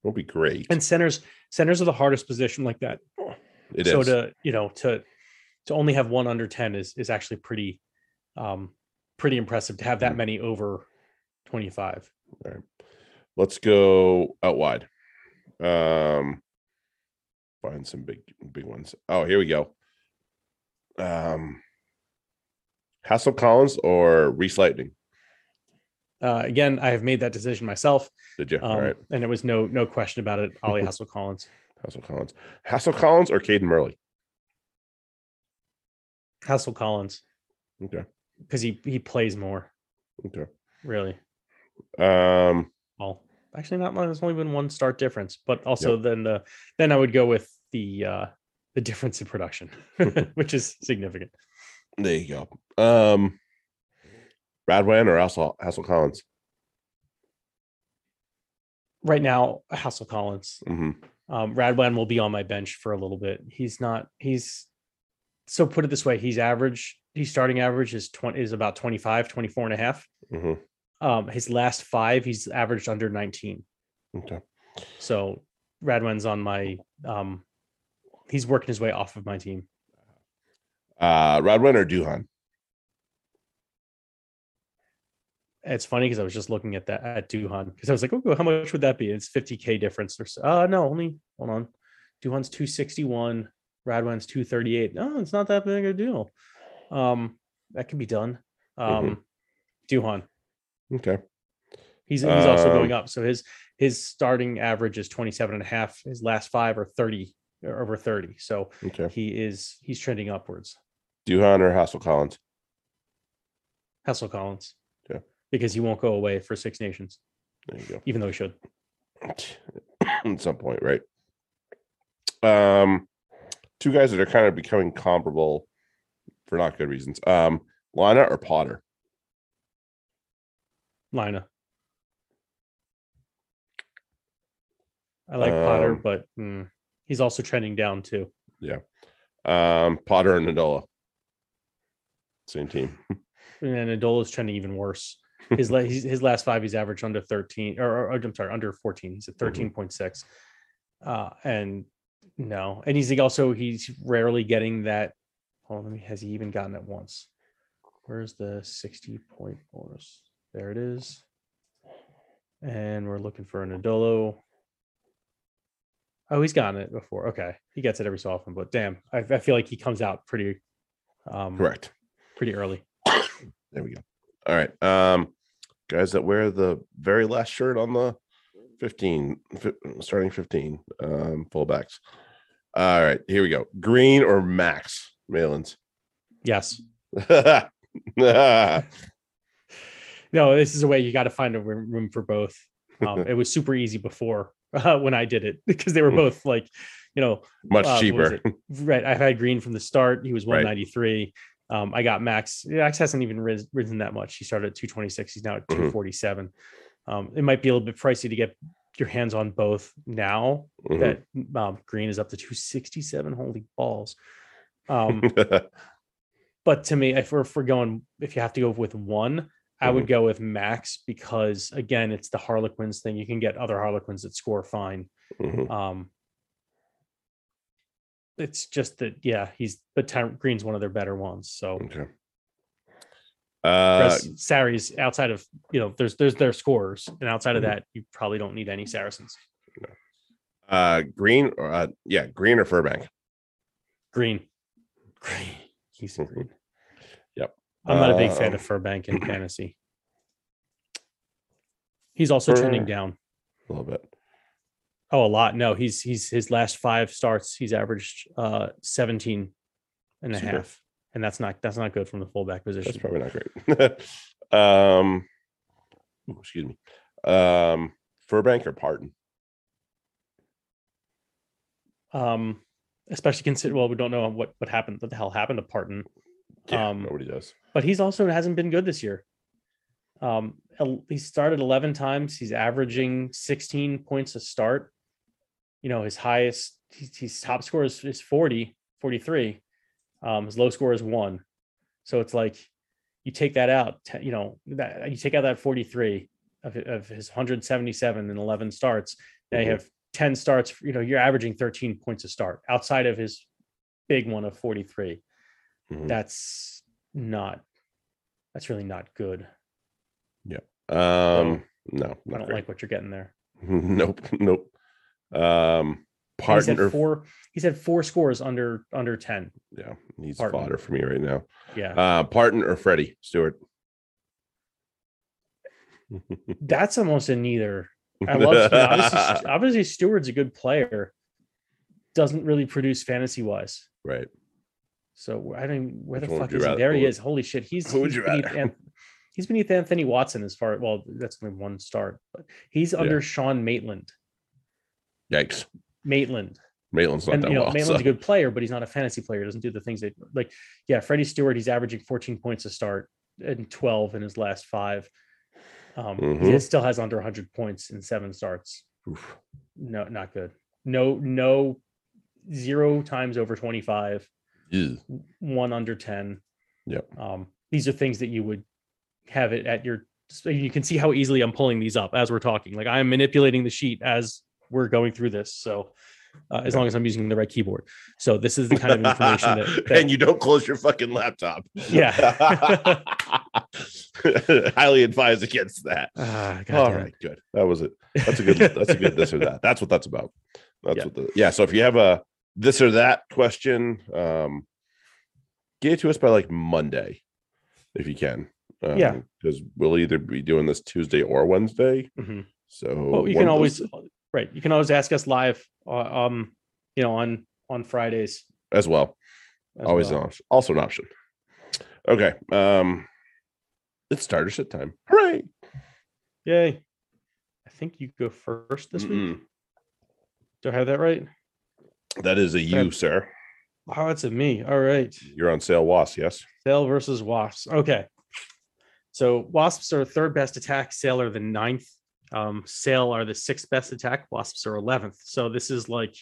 Won't be great. And centers centers are the hardest position like that. It is. so to you know to to only have one under 10 is is actually pretty um pretty impressive to have that Mhm. many over 25 Let's go out wide. Um, find some big, big ones. Oh, here we go. Um, Hassell-Collins or Reese Lightning? uh again i have made that decision myself Did you? um, All right. and it was no no question about it ollie hassel collins Hassell-Collins. Hassel Collins or Cadan Murley? hassell-collins Okay. because he he plays more Okay. really Um, well actually not much there's only been one start difference but also then the then i would go with the uh the difference in production which is significant there you go. Um, Radwan or Hassel, Hassell-Collins? right now hassell-collins hmm Um, Radwan will be on my bench for a little bit. He's not. He's so put it this way. He's average. He's starting average is 20 is about 25, 24 and a half. hmm Um, his last five, he's averaged under 19. Okay. So Radwan's on my um he's working his way off of my team. Uh, Radwan or Duhan? It's funny because I was just looking at that at Duhan because I was like, oh, how much would that be? It's 50k difference or so. Uh no, only hold on. Duhan's 261, Radwan's 238. No, it's not that big a deal. Um, that can be done. Um Duhan. Okay. He's he's also going Um, up. So his his starting average is 27 and a half. His last five are 30 or over 30. So Okay. he is he's trending upwards. Duhan or Hassell-Collins? Hassel Collins. Yeah. Because he won't go away for Six Nations, There you go. even though he should. at some point, right? Um, two guys that are kind of becoming comparable for not good reasons. Um, Lynagh or Potter? Lynagh. I like Potter, Um, but mm, he's also trending down too. Yeah. Um, Potter and Nadolo. Same team. and then Adola's trending even worse. His la- his, last five, he's averaged under 13, or, or- I'm sorry, under 14. He's at 13.6. Uh, and no, and he's also he's rarely getting that. Hold on, let me. Has he even gotten it once? Where's the 60 point bonus? There it is. And we're looking for an Adolo. Oh, he's gotten it before. Okay, he gets it every so often, but damn, I, I feel like he comes out pretty, um, Correct. pretty early. There we go. All right. Um, guys that wear the very last shirt on the 15, fi- starting 15 um, fullbacks. All right, here we go. Green or Max Malins? Yes. No, this is a way you got to find a room, room for both. Um, it was super easy before uh, when I did it because they were both like, you know, much uh, cheaper. right. I've had Green from the start. He was Right. 193. Um, I got Max. Max hasn't even ris- risen that much. He started at 226. He's now at Mhm. 247. Um, it might be a little bit pricey to get your hands on both now Mhm. that um, Green is up to 267. Holy balls. Um, but to me, if we're, if we're going, if you have to go with one, I would go with Max because again, it's the Harlequins thing. You can get other Harlequins that score fine. Mhm. Um, it's just that, yeah, he's but Ty- Green's one of their better ones. So Okay. Uh, Sarries outside of you know, there's there's their scores and outside of Mhm. that, you probably don't need any Saracens. uh, green or uh, yeah, green or Furbank. Green, green, he's Mhm. green. I'm not a big fan Um, of Furbank in fantasy. He's also trending down. A little bit. Oh, a lot. No, he's he's his last five starts, he's averaged uh 17 and a Super. half. And that's not that's not good from the fullback position. That's probably not great. um, ooh, excuse me. Um, Furbank or Parton? Um, especially consider well, we don't know what what happened, what the hell happened to Parton. Yeah, Um, nobody does. but he's also hasn't been good this year. Um, he started 11 times. He's averaging 16 points a start. You know, his highest, his top score is, is 40, 43. Um, his low score is one. So it's like you take that out, you know, that you take out that 43 of, of his 177 and 11 starts. Now you Mhm. have 10 starts, you know, you're averaging 13 points a start outside of his big one of 43 Mhm. that's not that's really not good. Yeah. Um, no, I don't great. like what you're getting there. nope, nope. Um, He's Parton had or four he's had four scores under under 10. yeah, he's Parton. fodder for me right now. Yeah. Uh, Parton or Freddie Steward. that's almost a neither. I love obviously, obviously Steward's a good player. Doesn't really produce fantasy wise. right. So I don't where Which the fuck is he? rather- There he is. Holy shit. He's who would you beneath? He's beneath Anthony Watson as far well, that's only one start, but he's under Sean Maitland. Yikes. Maitland. Maitland's not and that you know, well. Maitland's so- a good player, but he's not a fantasy player. He doesn't do the things that like, yeah, Freddie Steward, he's averaging 14 points a start and 12 in his last five. Um, he Mhm. still has under 100 points in seven starts. Oof. No, not good. No, no, zero times over 25, Ew. one under 10. Yep. Um, these are things that you would have it at your. You can see how easily I'm pulling these up as we're talking. Like I am manipulating the sheet as we're going through this. So uh, as long as I'm using the right keyboard. So this is the kind of information that, that and you don't close your fucking laptop. Yeah. Highly advise against that. Ah, All right, good. That was it. That's a good. That's a good this or that. That's what that's about. That's Yeah. what the yeah. So if you have a this or that question, um, get it to us by like Monday, if you can. Um, Yeah. because we'll either be doing this Tuesday or Wednesday. Mhm. So Well, you can always those- right. You can always ask us live. Uh, um, you know, on on Fridays. as well. as always well. an option. Also an option. Okay. Um, it's starter sit time. Hooray! Yay! I think you go first this week. Mm-mm. Do I have that right? That is a you, Okay. sir. Oh, it's a me. All right. You're on sale, Was. Yes. Sale versus wasps. Okay. So wasps are third best attack. Sale are the ninth. Um, sale are the sixth best attack. Wasps are eleventh. So this is like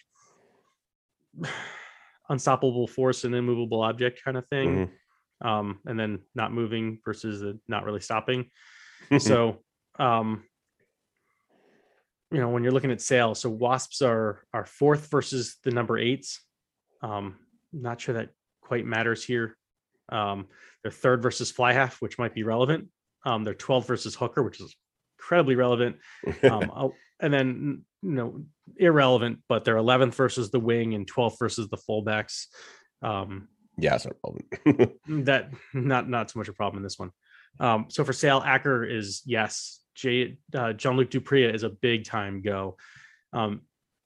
unstoppable force and immovable object kind of thing. um, and then not moving versus the not really stopping. so, um, you know, when you're looking at sales, so wasps are are fourth versus the number eights. Um, not sure that quite matters here. Um, they're third versus fly half, which might be relevant. Um, they're 12 versus hooker, which is incredibly relevant. Um, oh, and then you know, irrelevant, but they're 11th versus the wing and 12th versus the fullbacks. Um, yeah, it's not relevant. that not not so much a problem in this one. Um, so for sale, Akker is yes. Jay uh, Jean-Luc du Preez is a big time go. Um,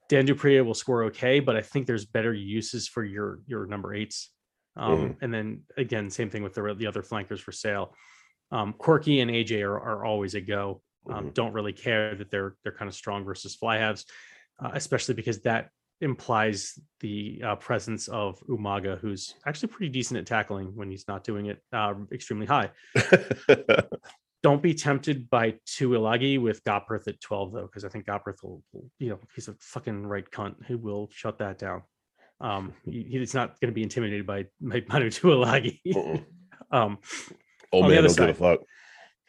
Dan du Preez will score okay, but I think there's better uses for your your number eights. Um, Mhm. And then again, same thing with the the other flankers for sale. Um, Corky and AJ are, are always a go. Um, Mhm. Don't really care that they're they're kind of strong versus fly halves, uh, especially because that implies the uh, presence of Umaga, who's actually pretty decent at tackling when he's not doing it uh, extremely high. Don't be tempted by Tuilagi with Gopperth at 12, though, because I think Gopperth will, will, you know, he's a fucking right cunt who will shut that down. Um, he, he's not going to be intimidated by, by Manu Tuilagi. Um, the man don't give a fuck.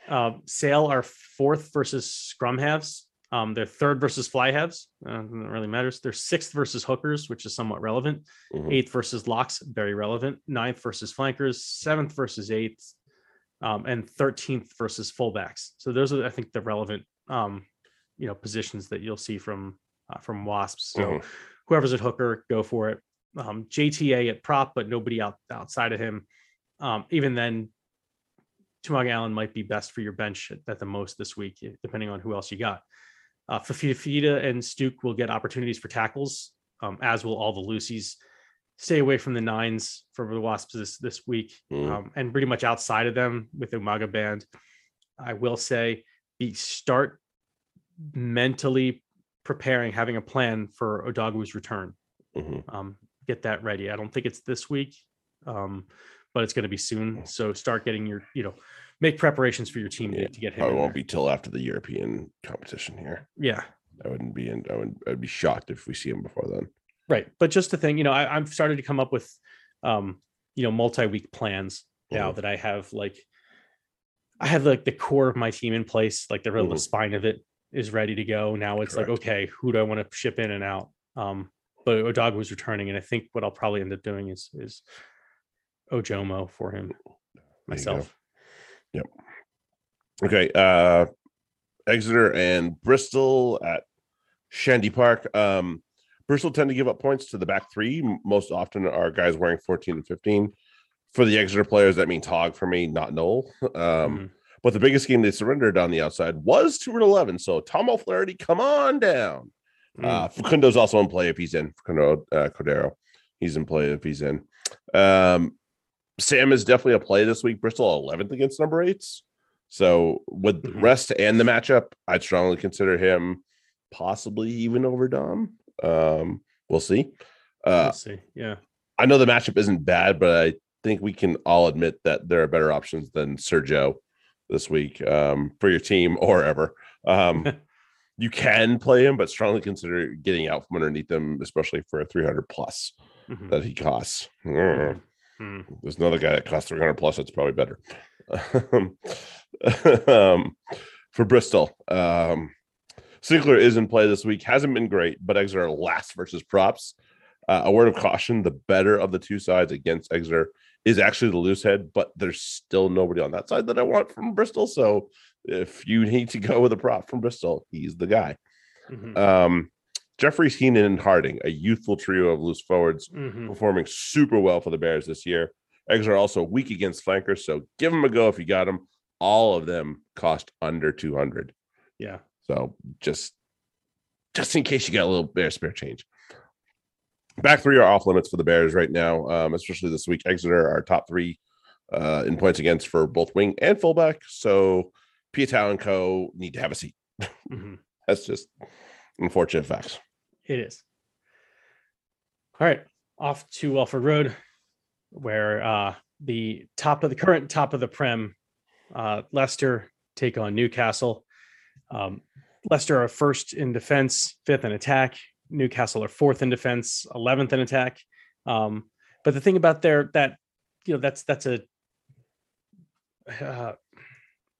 uh, Sale are fourth versus scrum halves. Um, they're third versus fly halves. Uh, really matters. They're sixth versus hookers, which is somewhat relevant. Mhm. Eighth versus locks, very relevant. Ninth versus flankers. Seventh versus eighth, um, and thirteenth versus fullbacks. So those are, I think, the relevant, um, you know, positions that you'll see from uh, from wasps. So Mhm. whoever's at hooker, go for it. Um, JTA at prop, but nobody out outside of him. Um, even then, Tumag Allen might be best for your bench at, at the most this week, eh, depending on who else you got. Uh, Fafita and Stuke will get opportunities for tackles, um, as will all the Lucy's. Stay away from the nines for the Wasps this, this week, Mm. um, and pretty much outside of them with the Umaga band. I will say, be start mentally preparing, having a plan for Odogwu's return Mhm. um, get that ready. I don't think it's this week, um, but it's going to be soon. So start getting your, you know, make preparations for your team to, Yeah, to get him. In won't there. be till after the European competition here. Yeah, I wouldn't be in. I would. I'd be shocked if we see him before then. Right. But just the thing, you know, I, I've started to come up with, um, you know, multi-week plans now Mhm. that I have like, I have like the core of my team in place, like the real Mhm. spine of it is ready to go. Now it's like, okay, who do I want to ship in and out? Um, but Odag was returning, and I think what I'll probably end up doing is is Ojomo for him myself. Yep. Okay. Uh Exeter and Bristol at Sandy Park. Um Bristol tend to give up points to the back three. Most often are guys wearing 14 and 15. For the Exeter players, that means Hogg for me, not Nowell. Um, Mhm. but the biggest game they surrendered on the outside was 2 and 11. So Tom O'Flaherty, come on down. Mm. Uh, Facundo's also in play if he's in. Facundo uh, Cordero, he's in play if he's in. Um, Sam is definitely a play this week. Bristol 11th against number eights. So with the Mhm. rest and the matchup, I'd strongly consider him possibly even over Dom. Um, we'll see. Uh, We'll see. Yeah. I know the matchup isn't bad, but I think we can all admit that there are better options than Sergio this week um, for your team or ever. Um, you can play him, but strongly consider getting out from underneath him, especially for a 300 plus Mhm. that he costs. Mm. Mhm. There's another guy that costs 300 plus that's probably better. Um, for Bristol, um, Sinckler is in play this week. Hasn't been great, but Exeter are last versus props. Uh, a word of caution: the better of the two sides against Exeter is actually the loose head, but there's still nobody on that side that I want from Bristol. So if you need to go with a prop from Bristol, he's the guy. Mhm. Um, Jeffries, Heenan, and Harding, a youthful trio of loose forwards Mhm. performing super well for the Bears this year. Eggs are also weak against flankers, so give them a go if you got them. All of them cost under 200. Yeah. So just just in case you got a little bear spare change. Back three are off limits for the Bears right now, um, especially this week. Exeter are top three uh, in points against for both wing and fullback. So Piutau and Co. need to have a seat. Mhm. That's just unfortunate facts. It is. All right. Off to Welford Road, where uh, the top of the current top of the Prem, uh, Leicester take on Newcastle. Um, Leicester are first in defense, fifth in attack. Newcastle are fourth in defense, eleventh in attack. Um, but the thing about their that you know that's that's a uh,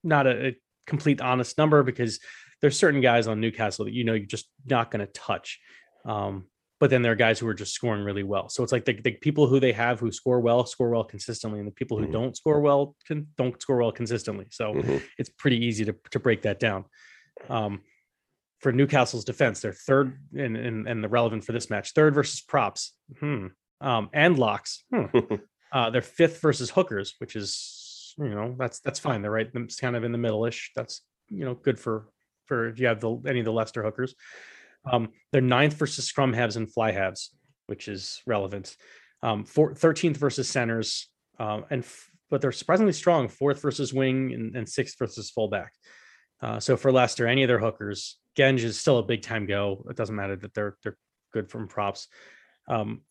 not a, a complete honest number because there's certain guys on Newcastle that you know you're just not going to touch. Um, but then there are guys who are just scoring really well. So it's like the, the people who they have who score well score well consistently, and the people who Mhm. don't score well can don't score well consistently. So Mhm. it's pretty easy to to break that down. Um, for Newcastle's defense, they're third and and and the relevant for this match, third versus props, hmm. um, and locks. Hmm. Uh, they're fifth versus hookers, which is you know that's that's fine. They're right, it's kind of in the middle-ish. That's you know good for for if you have the any of the Leicester hookers. Um, they're ninth versus scrum halves and fly halves, which is relevant. Um, four, 13th versus centers, um, and f- but they're surprisingly strong. Fourth versus wing and, and sixth versus fullback. Uh, so for Leicester, any of their hookers, Genge is still a big time go. It doesn't matter that they're they're good from props. Um,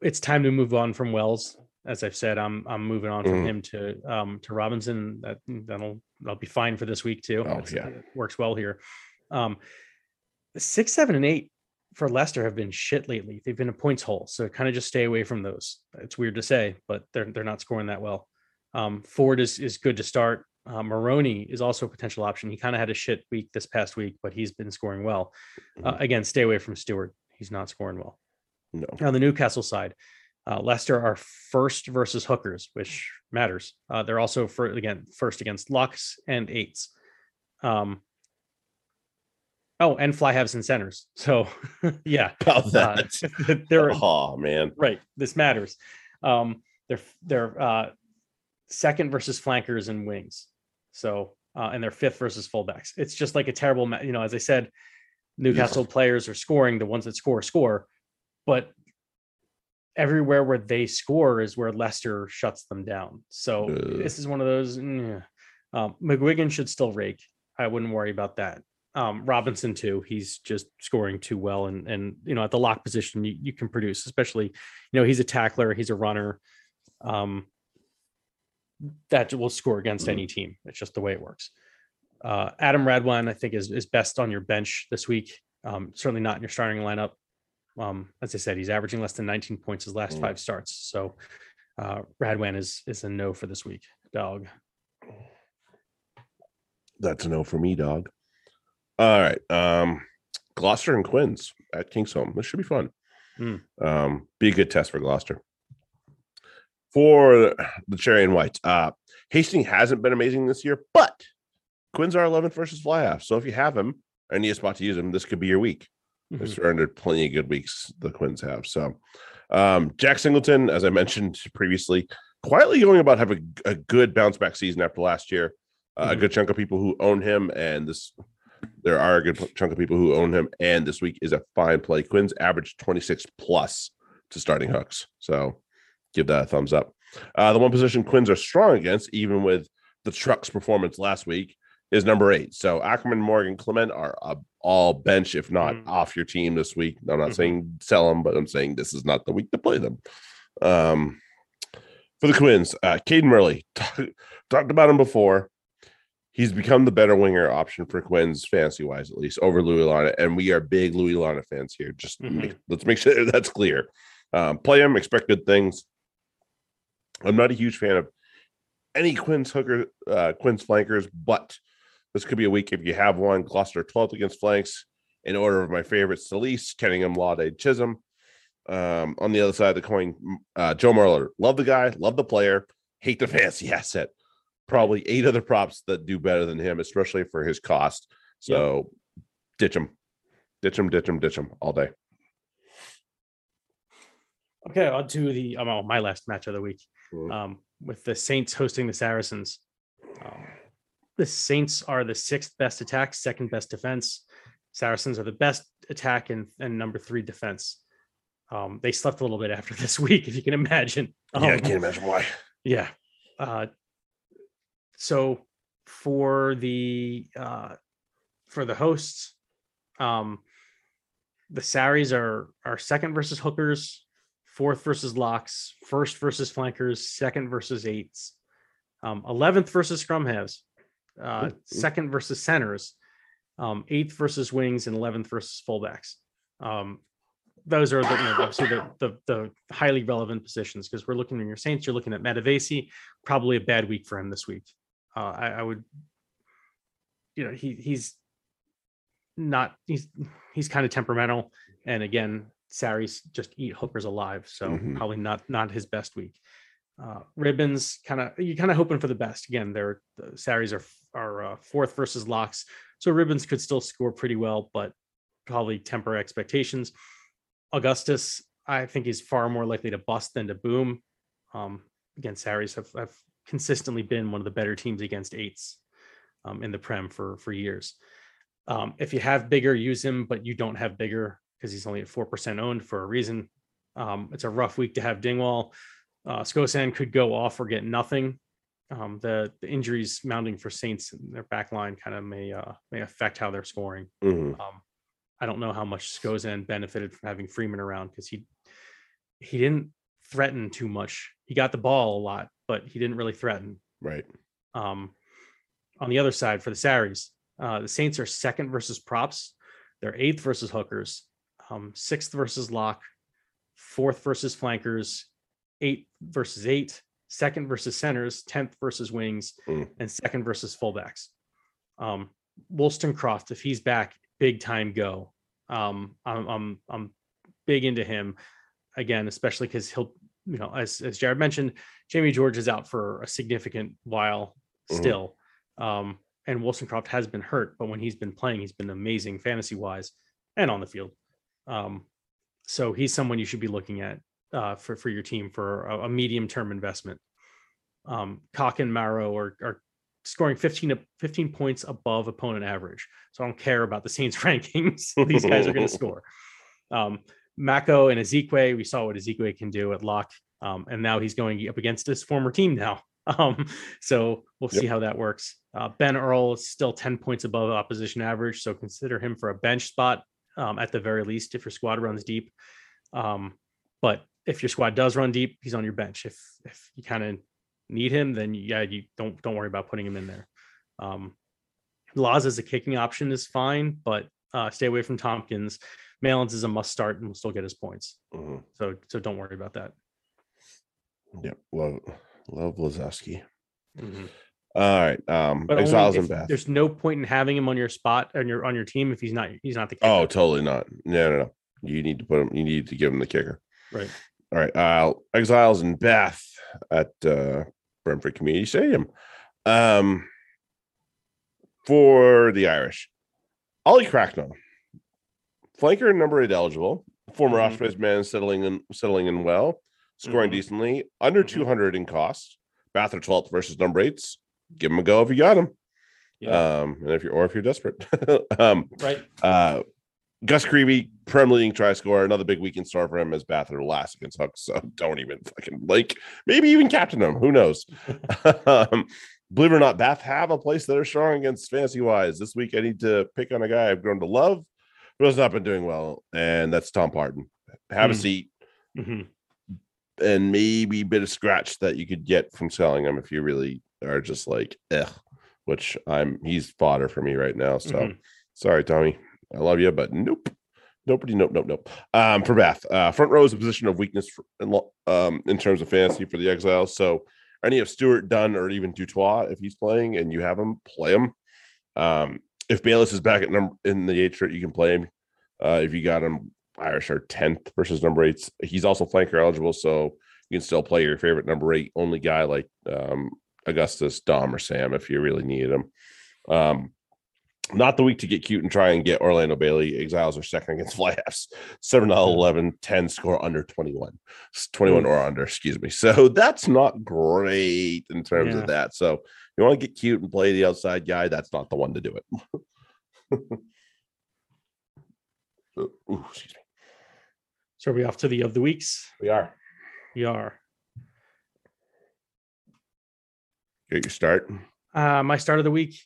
it's time to move on from Wells. As I've said, I'm I'm moving on from Mhm. him to um to Robinson. That that'll that'll be fine for this week too. Oh, It's- yeah. it works well here. Um, six, seven, and eight for Leicester have been shit lately. They've been a points hole, so kind of just stay away from those. It's weird to say, but they're they're not scoring that well. Um, Ford is is good to start. Uh, Moroni is also a potential option. He kind of had a shit week this past week, but he's been scoring well. Uh, again, stay away from Steward. He's not scoring well. No. On the Newcastle side, uh, Leicester are first versus hookers, which matters. Uh, they're also for again first against locks and eights. Um, oh, and fly halves and centers. So yeah, About uh, that. they're oh man. right. This matters. Um, they're they're uh, second versus flankers and wings. So uh, and they're fifth versus fullbacks. It's just like a terrible, ma- you know. As I said, Newcastle players are scoring. The ones that score score, but everywhere where they score is where Leicester shuts them down. So Ugh. this is one of those. mm, Um, McGuigan should still rake. I wouldn't worry about that. Um, Robinson too. He's just scoring too well, and and you know at the lock position you, you can produce, especially you know he's a tackler, he's a runner. Um, that will score against any team. It's just the way it works. Uh, Adam Radwan, I think, is is best on your bench this week. Um, certainly not in your starting lineup. Um, as I said, he's averaging less than 19 points his last Mm. five starts. So uh, Radwan is is a no for this week. Dog. That's a no for me, dog. All right. Um, Gloucester and Quins at Kingsholm. This should be fun. Hmm. Um, be a good test for Gloucester. For the cherry and white, uh, Hastings hasn't been amazing this year, but Quins are 11th versus fly half. So if you have him and need a spot to use him, this could be your week. Mhm. They've surrendered plenty of good weeks, the Quins have. So, um, Jack Singleton, as I mentioned previously, quietly going about having a, a good bounce back season after last year. Uh, A Mhm. good chunk of people who own him, and this there are a good chunk of people who own him. And this week is a fine play. Quins averaged 26 plus to starting hooks. So, give that a thumbs up. Uh, the one position Quins are strong against, even with the truck's performance last week, is number eight. So Ackermann, Morgan, Clement are uh, all bench, if not Mm. off your team this week. I'm not Mhm. saying sell them, but I'm saying this is not the week to play them. Um, for the Quins, uh, Cadan Murley talked about him before. He's become the better winger option for Quins, fantasy wise, at least over Louis Lynagh, and we are big Louis Lynagh fans here. Just Mhm. make, let's make sure that's clear. Um, play him, expect good things. I'm not a huge fan of any Quinn's hooker, uh, Quinn's flankers, but this could be a week if you have one. Gloucester 12th against flanks. In order of my favorites, Solis, Kenningham, Laude, Chisholm. Um, on the other side of the coin, uh, Joe Marler. Love the guy, love the player, hate the fancy asset. Probably eight other props that do better than him, especially for his cost. So ditch him, ditch him, ditch him, ditch him all day. Okay, I'll do the um, oh, my last match of the week. Um, with the Saints hosting the Saracens. Um, the Saints are the sixth best attack, second best defense. Saracens are the best attack and, and number three defense. Um, they slept a little bit after this week, if you can imagine. yeah, I Um, can't imagine why. yeah. Uh, so for the uh, for the hosts, um, the Saris are are second versus hookers, fourth versus locks, first versus flankers, second versus eights, um, eleventh versus scrum halves, uh, ooh. second versus centers, um, eighth versus wings, and eleventh versus fullbacks. Um, those are the, you know, obviously the, the the highly relevant positions because we're looking at your Saints. You're looking at Matavesi, probably a bad week for him this week. Uh, I, I would, you know, he he's not he's he's kind of temperamental, and again, Sarries just eat hookers alive, so Mhm. probably not not his best week. Uh, Ribbans, kind of you're kind of hoping for the best. Again, they're the Sarries are are uh, fourth versus locks, so Ribbans could still score pretty well, but probably temper expectations. Augustus, I think, he's far more likely to bust than to boom. Um, again, Sarries have, have consistently been one of the better teams against eights um, in the Prem for for years. Um, if you have Biggar, use him, but you don't have Biggar because he's only at four percent owned for a reason. Um, it's a rough week to have Dingwall. Uh, Skosan could go off or get nothing. Um, the, the injuries mounting for Saints in their back line kind of may uh, may affect how they're scoring. Mhm. Um, I don't know how much Skosan benefited from having Freeman around because he he didn't threaten too much. He got the ball a lot, but he didn't really threaten. Right. Um, on the other side for the Saris, uh, the Saints are second versus props. They're eighth versus hookers, um, sixth versus lock, fourth versus flankers, eight versus eight, second versus centers, tenth versus wings, Mm. and second versus fullbacks. Um, Woolstencroft, if he's back, big time go. Um, I'm I'm I'm big into him again, especially because he'll, you know, as as Jarrod mentioned, Jamie George is out for a significant while Mhm. still. Um, and Woolstencroft has been hurt, but when he's been playing, he's been amazing fantasy wise and on the field. Um, so he's someone you should be looking at uh, for for your team for a, a medium term investment. Um, Koch and Marrow are, are scoring 15 to 15 points above opponent average. So I don't care about the Saints rankings. These guys are going to score. Um, Mako and Ezekwe, we saw what Ezekwe can do at lock. Um, and now he's going up against his former team now. Um, so we'll Yep. see how that works. Uh, ben Earl is still 10 points above opposition average. So consider him for a bench spot um, at the very least if your squad runs deep. Um, but if your squad does run deep, he's on your bench. If if you kind of need him, then yeah, you don't don't worry about putting him in there. Um, Laws as a kicking option is fine, but uh, stay away from Tompkins. Malins is a must start and will still get his points. Mhm. So so don't worry about that. Yep. Love love Lozowski. Mhm. All right. Um But Exiles and Bath. there's no point in having him on your spot on your on your team if he's not he's not the kicker. Oh, totally not. No, no, no. You need to put him, you need to give him the kicker. right. All right. Uh Exiles and Bath at uh Brentford Community Stadium. Um for the Irish. Ollie Cracknell. Flanker and number eight eligible. Former Mhm. Ospreys man settling in settling in well, scoring Mhm. decently, under Mhm. 200 in cost. Bath are 12th versus number eights. Give him a go if you got him. Yeah. Um, and if you're or if you're desperate. um right. uh Gus Creevy, Prem leading try scorer, another big weekend star for him as Bath are last against Hooks. So don't even fucking like maybe even captain him. Who knows? um, believe it or not, Bath have a place that are strong against fantasy wise. This week I need to pick on a guy I've grown to love, who has not been doing well, and that's Tom Parton. Have a Hmm. seat Mhm. and maybe a bit of scratch that you could get from selling him if you really are just like, eh, which I'm he's fodder for me right now. So Mhm. sorry, Tommy. I love you, but nope. Nobody, nope, nope, nope. Um, for Bath, uh, front row is a position of weakness for, in, um, in terms of fantasy for the Exiles. So, any of Stuart, Dunn, or even du Toit, if he's playing and you have him, play him. Um, if Bayliss is back at number in the eight shirt, you can play him. Uh, if you got him, Irish are tenth versus number eights. He's also flanker eligible, so you can still play your favorite number eight only guy like um, Augustus, Dom, or Sam if you really need him. Um, not the week to get cute and try and get Orlando Bailey. Exiles are second against fly halves. 7 out of 11, 10 score under 21. 21 or under, excuse me. So that's not great in terms Yeah. of that. So you want to get cute and play the outside guy, that's not the one to do it. Ooh, excuse me. So are we off to the of the weeks? We are. We are. Get your start. Uh, my start of the week.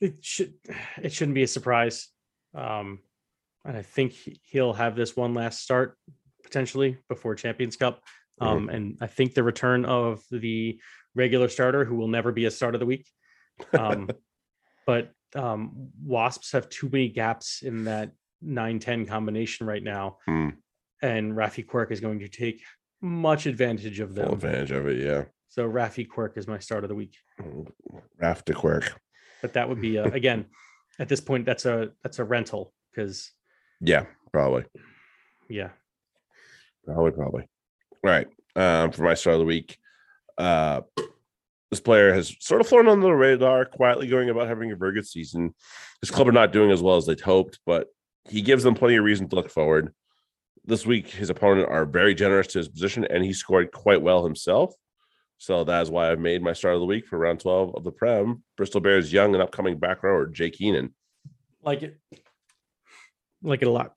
It should it shouldn't be a surprise. Um, and I think he- he'll have this one last start potentially before Champions Cup. Um, and I think the return of the regular starter who will never be a start of the week. Um, but um, Wasps have too many gaps in that 9 10 combination right now. Hmm. and Raffi Quirke is going to take much advantage of Full them. advantage of it. Yeah. So Raffi Quirke is my start of the week. Raf de Quirk. But that would be uh, again at this point that's a that's a rental because Yeah, probably. yeah Probably, probably. All right. Um, for my start of the week, uh, this player has sort of flown under the radar, quietly going about having a very good season. His club are not doing as well as they'd hoped, but he gives them plenty of reason to look forward. This week, his opponent are very generous to his position, and he scored quite well himself. So that is why I've made my start of the week for round 12 of the Prem. Bristol Bears young and upcoming back rower, Jake Heenan. like it like it a lot.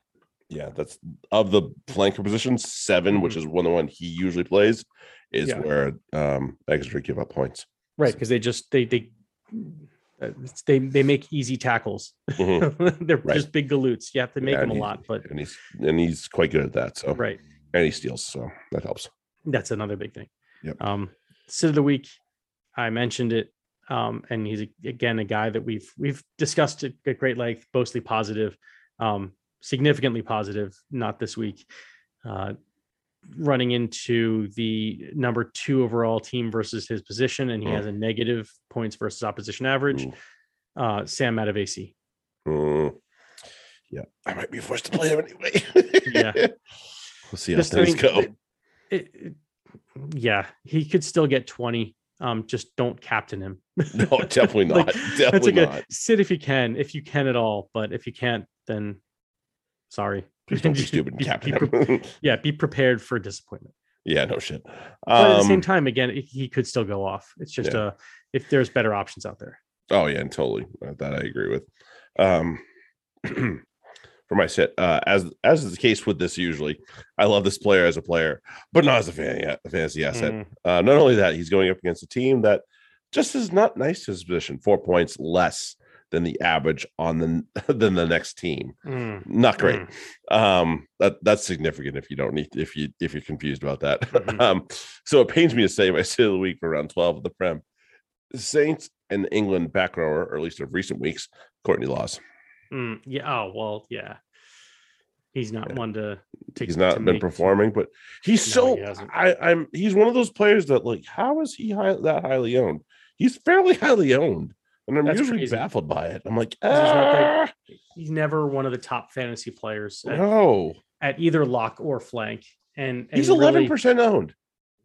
Yeah, that's of the flanker position, 7 which is one the one he usually plays, is Yeah. where um Exeter give up points. Right, because they just they they uh, it's- they they make easy tackles. Mhm. They're Right. just big galoots. You have to make Yeah, them a he- lot, but and he's and he's quite good at that. So right, and he steals, so that helps. that's another big thing. Yep. Um, sit of the week, I mentioned it, um, and he's again a guy that we've we've discussed at at great length, mostly positive, um, significantly positive. Not this week. Uh, running into the number two overall team versus his position, and he Mm. has a negative points versus opposition average. Ooh. Uh, Sam Matavesi. Mm. Yeah, I might be forced to play him anyway. Yeah. we'll see how Just, I things mean, go. it- it- yeah, he could still get 20. Um, just don't captain him. No, definitely not. Like, That's definitely like not. a sit if you can, if you can at all. But if you can't, then sorry. Please don't be stupid Be- captain be yeah, be prepared for disappointment. yeah, no shit. But at the same Um, time, again, he- he could still go off. It's just Yeah. uh if there's better options out there. Oh yeah, and totally. Uh, That I agree with. Um for my sit, uh as as is the case with this usually, I love this player as a player, but not as a fan yet, a fantasy asset. Mm, Uh not only that, he's going up against a team that just is not nice to his position, four points less than the average on the than the next team. mm, Not great. mm. Um that that's significant if you don't need if you if you're confused about that. Mhm. um so it pains me to say my sit of the week for round 12 of the Prem. Saints and England back rower, or at least of recent weeks, Courtney Lawes. Mm, yeah. Oh well, yeah. He's not Yeah. one to take. He's not to been make- performing, but he's No, so he. I, I'm he's one of those players that like how is he high, that highly owned? He's fairly highly owned, and I'm That's usually crazy. baffled by it. I'm like, He's ah, He's never one of the top fantasy players at, no, at either lock or flank. And, and he's really, eleven percent owned.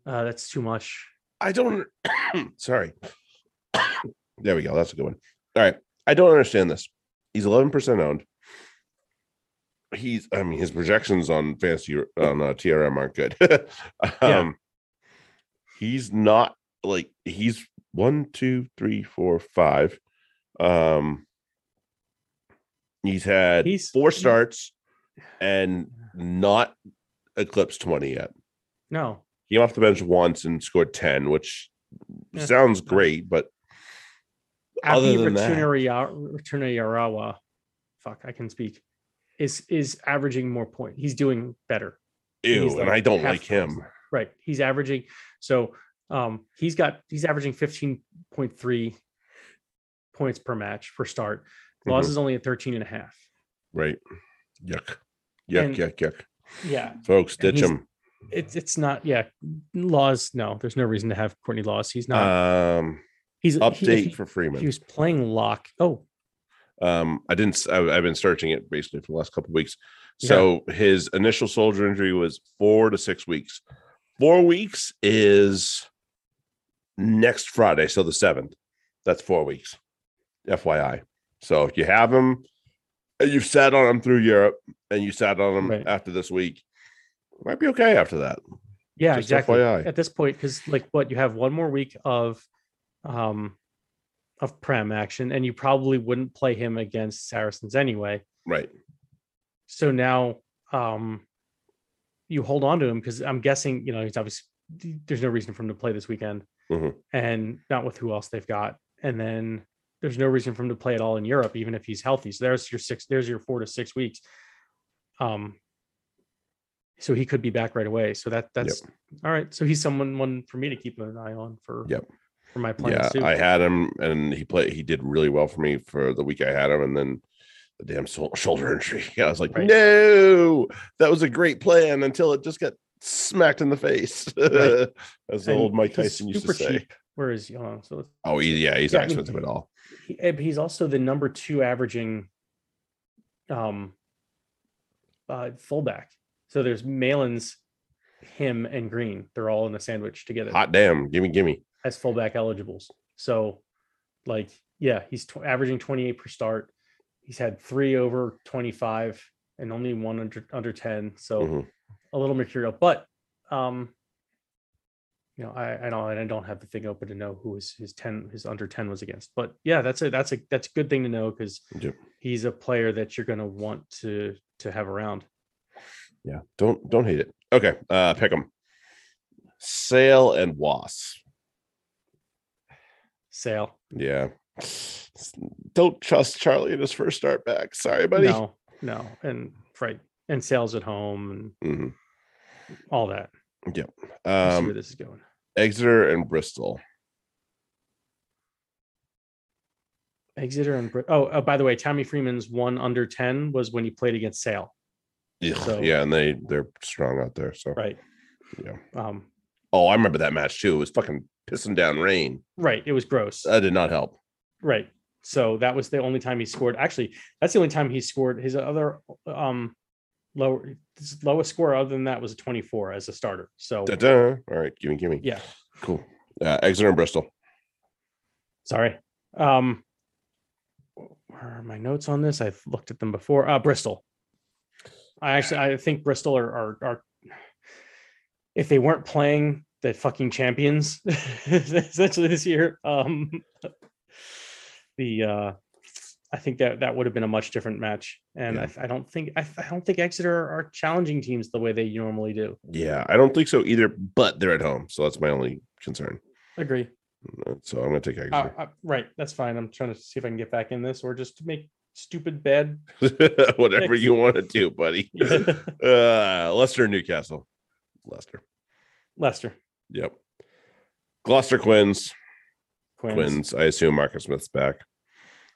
Uh, that's too much. I don't. sorry. there we go. That's a good one. All right. I don't understand this. He's 11% owned. He's, I mean, his projections on fantasy on uh, TRM aren't good. um, he's not like he's one, two, three, four, five. Um, he's had He's- four starts and not eclipsed 20 yet. No, He Came off the bench once and scored 10, which Yeah. sounds great, but other Aki than that, Yarawa, fuck, I can speak. Is is averaging more point. He's doing better. ew, and I don't like him. Right. He's averaging so um he's got he's averaging 15.3 points per match for start. Lawes Mhm. is only at 13 and a half. Right. Yuck. Yuck, And- yuck, yuck. Yeah. Folks, ditch him. It's it's not yeah. Lawes, no, there's no reason to have Courtney Lawes. He's not Um, he's he- update he, for Freeman. he was playing lock. Oh, Um, I didn't. I, have been searching it basically for the last couple weeks. So his initial soldier injury was four to six weeks. Four weeks is next Friday, so the seventh. That's four weeks. FYI. So if you have him, and you've sat on him through Europe, and you sat on him Right. after this week, might be okay after that. yeah, Just exactly. FYI. At this point, because like what you have one more week of um of prem action, and you probably wouldn't play him against Saracens anyway. Right. So now um you hold on to him because I'm guessing, you know, he's obviously there's no reason for him to play this weekend. Mhm. And not with who else they've got. And then there's no reason for him to play at all in Europe, even if he's healthy. So there's your six, there's your four to six weeks. Um so he could be back right away. So that that's all right. So he's someone one for me to keep an eye on for Yep. For my plans yeah. I had him, and he played. He did really well for me for the week I had him, and then the damn shoulder injury. I was like, Right. no, that was a great plan until it just got smacked in the face. Right. As the And old Mike Tyson used to say. cheap. Where is on, so Oh, he, yeah, he's Yeah, not I mean- at all. he, he's also the number two averaging um uh fullback. So there's Malins, him, and Green. They're all in the sandwich together Hot damn, gimme, gimme. As fullback eligibles. So, like, yeah, he's tw- averaging 28 per start. He's had three over 25 and only one under under 10. So Mhm. a little mercurial, but um, you know, I I don't I don't have the thing open to know who his his 10 his under 10 was against. But yeah, that's a that's a that's a good thing to know because Yep. he's a player that you're gonna want to to have around. Yeah, don't don't hate it. Okay, uh, pick them. Sale and Was. Sale. Yeah. Don't trust Charlie in his first start back. Sorry, buddy. No, no, and right. And sales at home and Mhm. all that. Let's see Um, where this is going. Exeter and Bristol. Exeter and Brit- oh, uh, by the way, Tommy Freeman's one under 10 was when he played against Sale. Ugh, So- yeah, and they they're strong out there. So Right. Yeah. Um, oh, I remember that match too. It was fucking pissing down rain. right. It was gross. That did not help. Right. So that was the only time he scored. Actually, that's the only time he scored. His other um lower his lowest score other than that was a 24 as a starter. So Da-da. All right, gimme, gimme. yeah, Cool. Uh, Exeter and Bristol. sorry. Um where are my notes on this? I've looked at them before. Uh Bristol. I actually I think Bristol are are, are if they weren't playing the fucking champions essentially this year, um the uh I think that that would have been a much different match, and Yeah. I, I don't think I, I don't think Exeter are challenging teams the way they normally do. Yeah, I don't think so either, but they're at home. So that's my only concern. Agree. So I'm gonna take Uh, Exeter. uh, right, that's fine. I'm trying to see if I can get back in this, or just make stupid bad. Whatever you want to do, buddy. uh Leicester, Newcastle. Leicester. Leicester, Yep. Gloucester Quins. Quins, Quins. I assume Marcus Smith's back.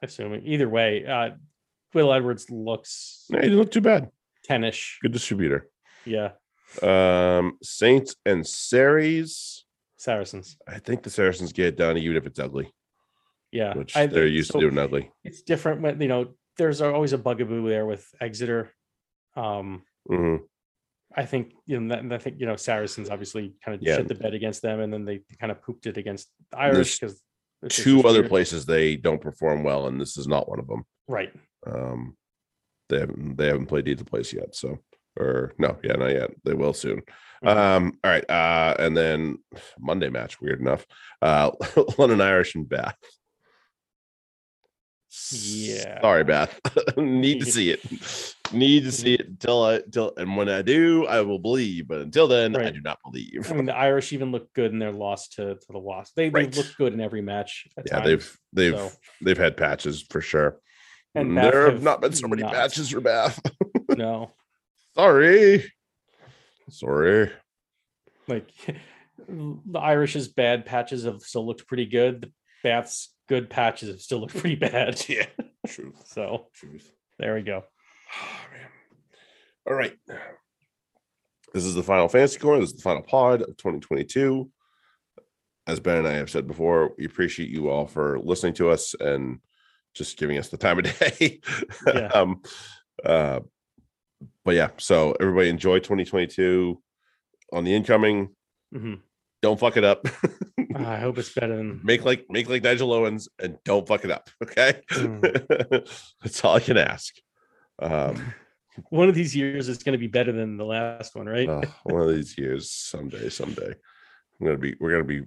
Assuming either way, uh, Will Edwards looks No, he didn't look too bad. tennish. Good distributor. Yeah, Um, Saints and Sarries. Saracens. I think the Saracens get it done, even if it's ugly, Yeah, which I they're used so to doing ugly. It's different when you know. There's always a bugaboo there with Exeter. Um, hmm I think you know, and I think you know Saracens obviously kind of Yeah. shit the bed against them, and then they kind of pooped it against the Irish because Two other places they don't perform well, and this is not one of them. right? Um, they haven't they haven't played either place yet. So, or no, yeah, not yet. They will soon. Mhm. Um, all right. Uh, and then Monday match, weird enough. Uh, London Irish and Bath. Yeah. Sorry, Bath. Need to see it. Need to see it until I till and when I do, I will believe. But until then, I do not believe. I mean, the Irish even look good in their loss to, to the Wasps. They Right. they look good in every match. yeah, times, they've they've so- they've had patches for sure. And mm, And Bath there have have not been so many not. patches for Bath. no, Sorry. Sorry. like the Irish's bad patches have still looked pretty good. The Bath's good patches have still looked pretty bad. Yeah. Truth. So Truth. there we go. Man. All right. This is the final fantasy corner. This is the final pod of 2022. As Ben and I have said before, we appreciate you all for listening to us and just giving us the time of day. Yeah. um, uh, but yeah, so everybody enjoy 2022 on the incoming. Mhm. Don't fuck it up. I hope it's better than make like make like Nigel Owens and don't fuck it up. Okay. Mm. That's all I can ask. Um one of these years. It's going to be better than the last one, right? Uh, one of these years, someday, someday, I'm gonna be. We're gonna be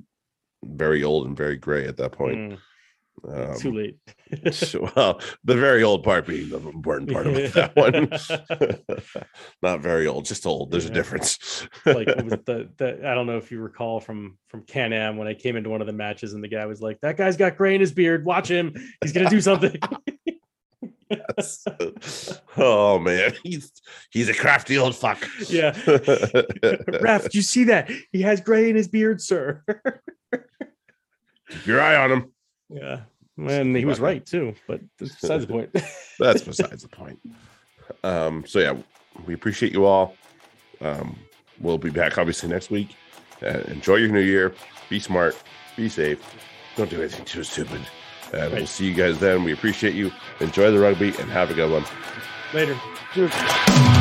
very old and very gray at that point. Mm, Um, too late. well, the very old part being the important part about that one. Not very old, just old. There's a difference. like the, the I don't know if you recall from from Can Am when I came into one of the matches and the guy was like, "That guy's got gray in his beard. Watch him. He's gonna do something." oh man, he's he's a crafty old fuck. yeah, Ref, do you see that? He has gray in his beard, sir. Keep your eye on him. Yeah. And he was right too, but that's besides the point. That's besides the point. Um, so yeah, we appreciate you all. Um, we'll be back obviously next week. Uh, enjoy your new year. Be smart. Be safe. Don't do anything too stupid. And we'll see you guys then. We appreciate you. Enjoy the rugby and have a good one. Later. Cheers.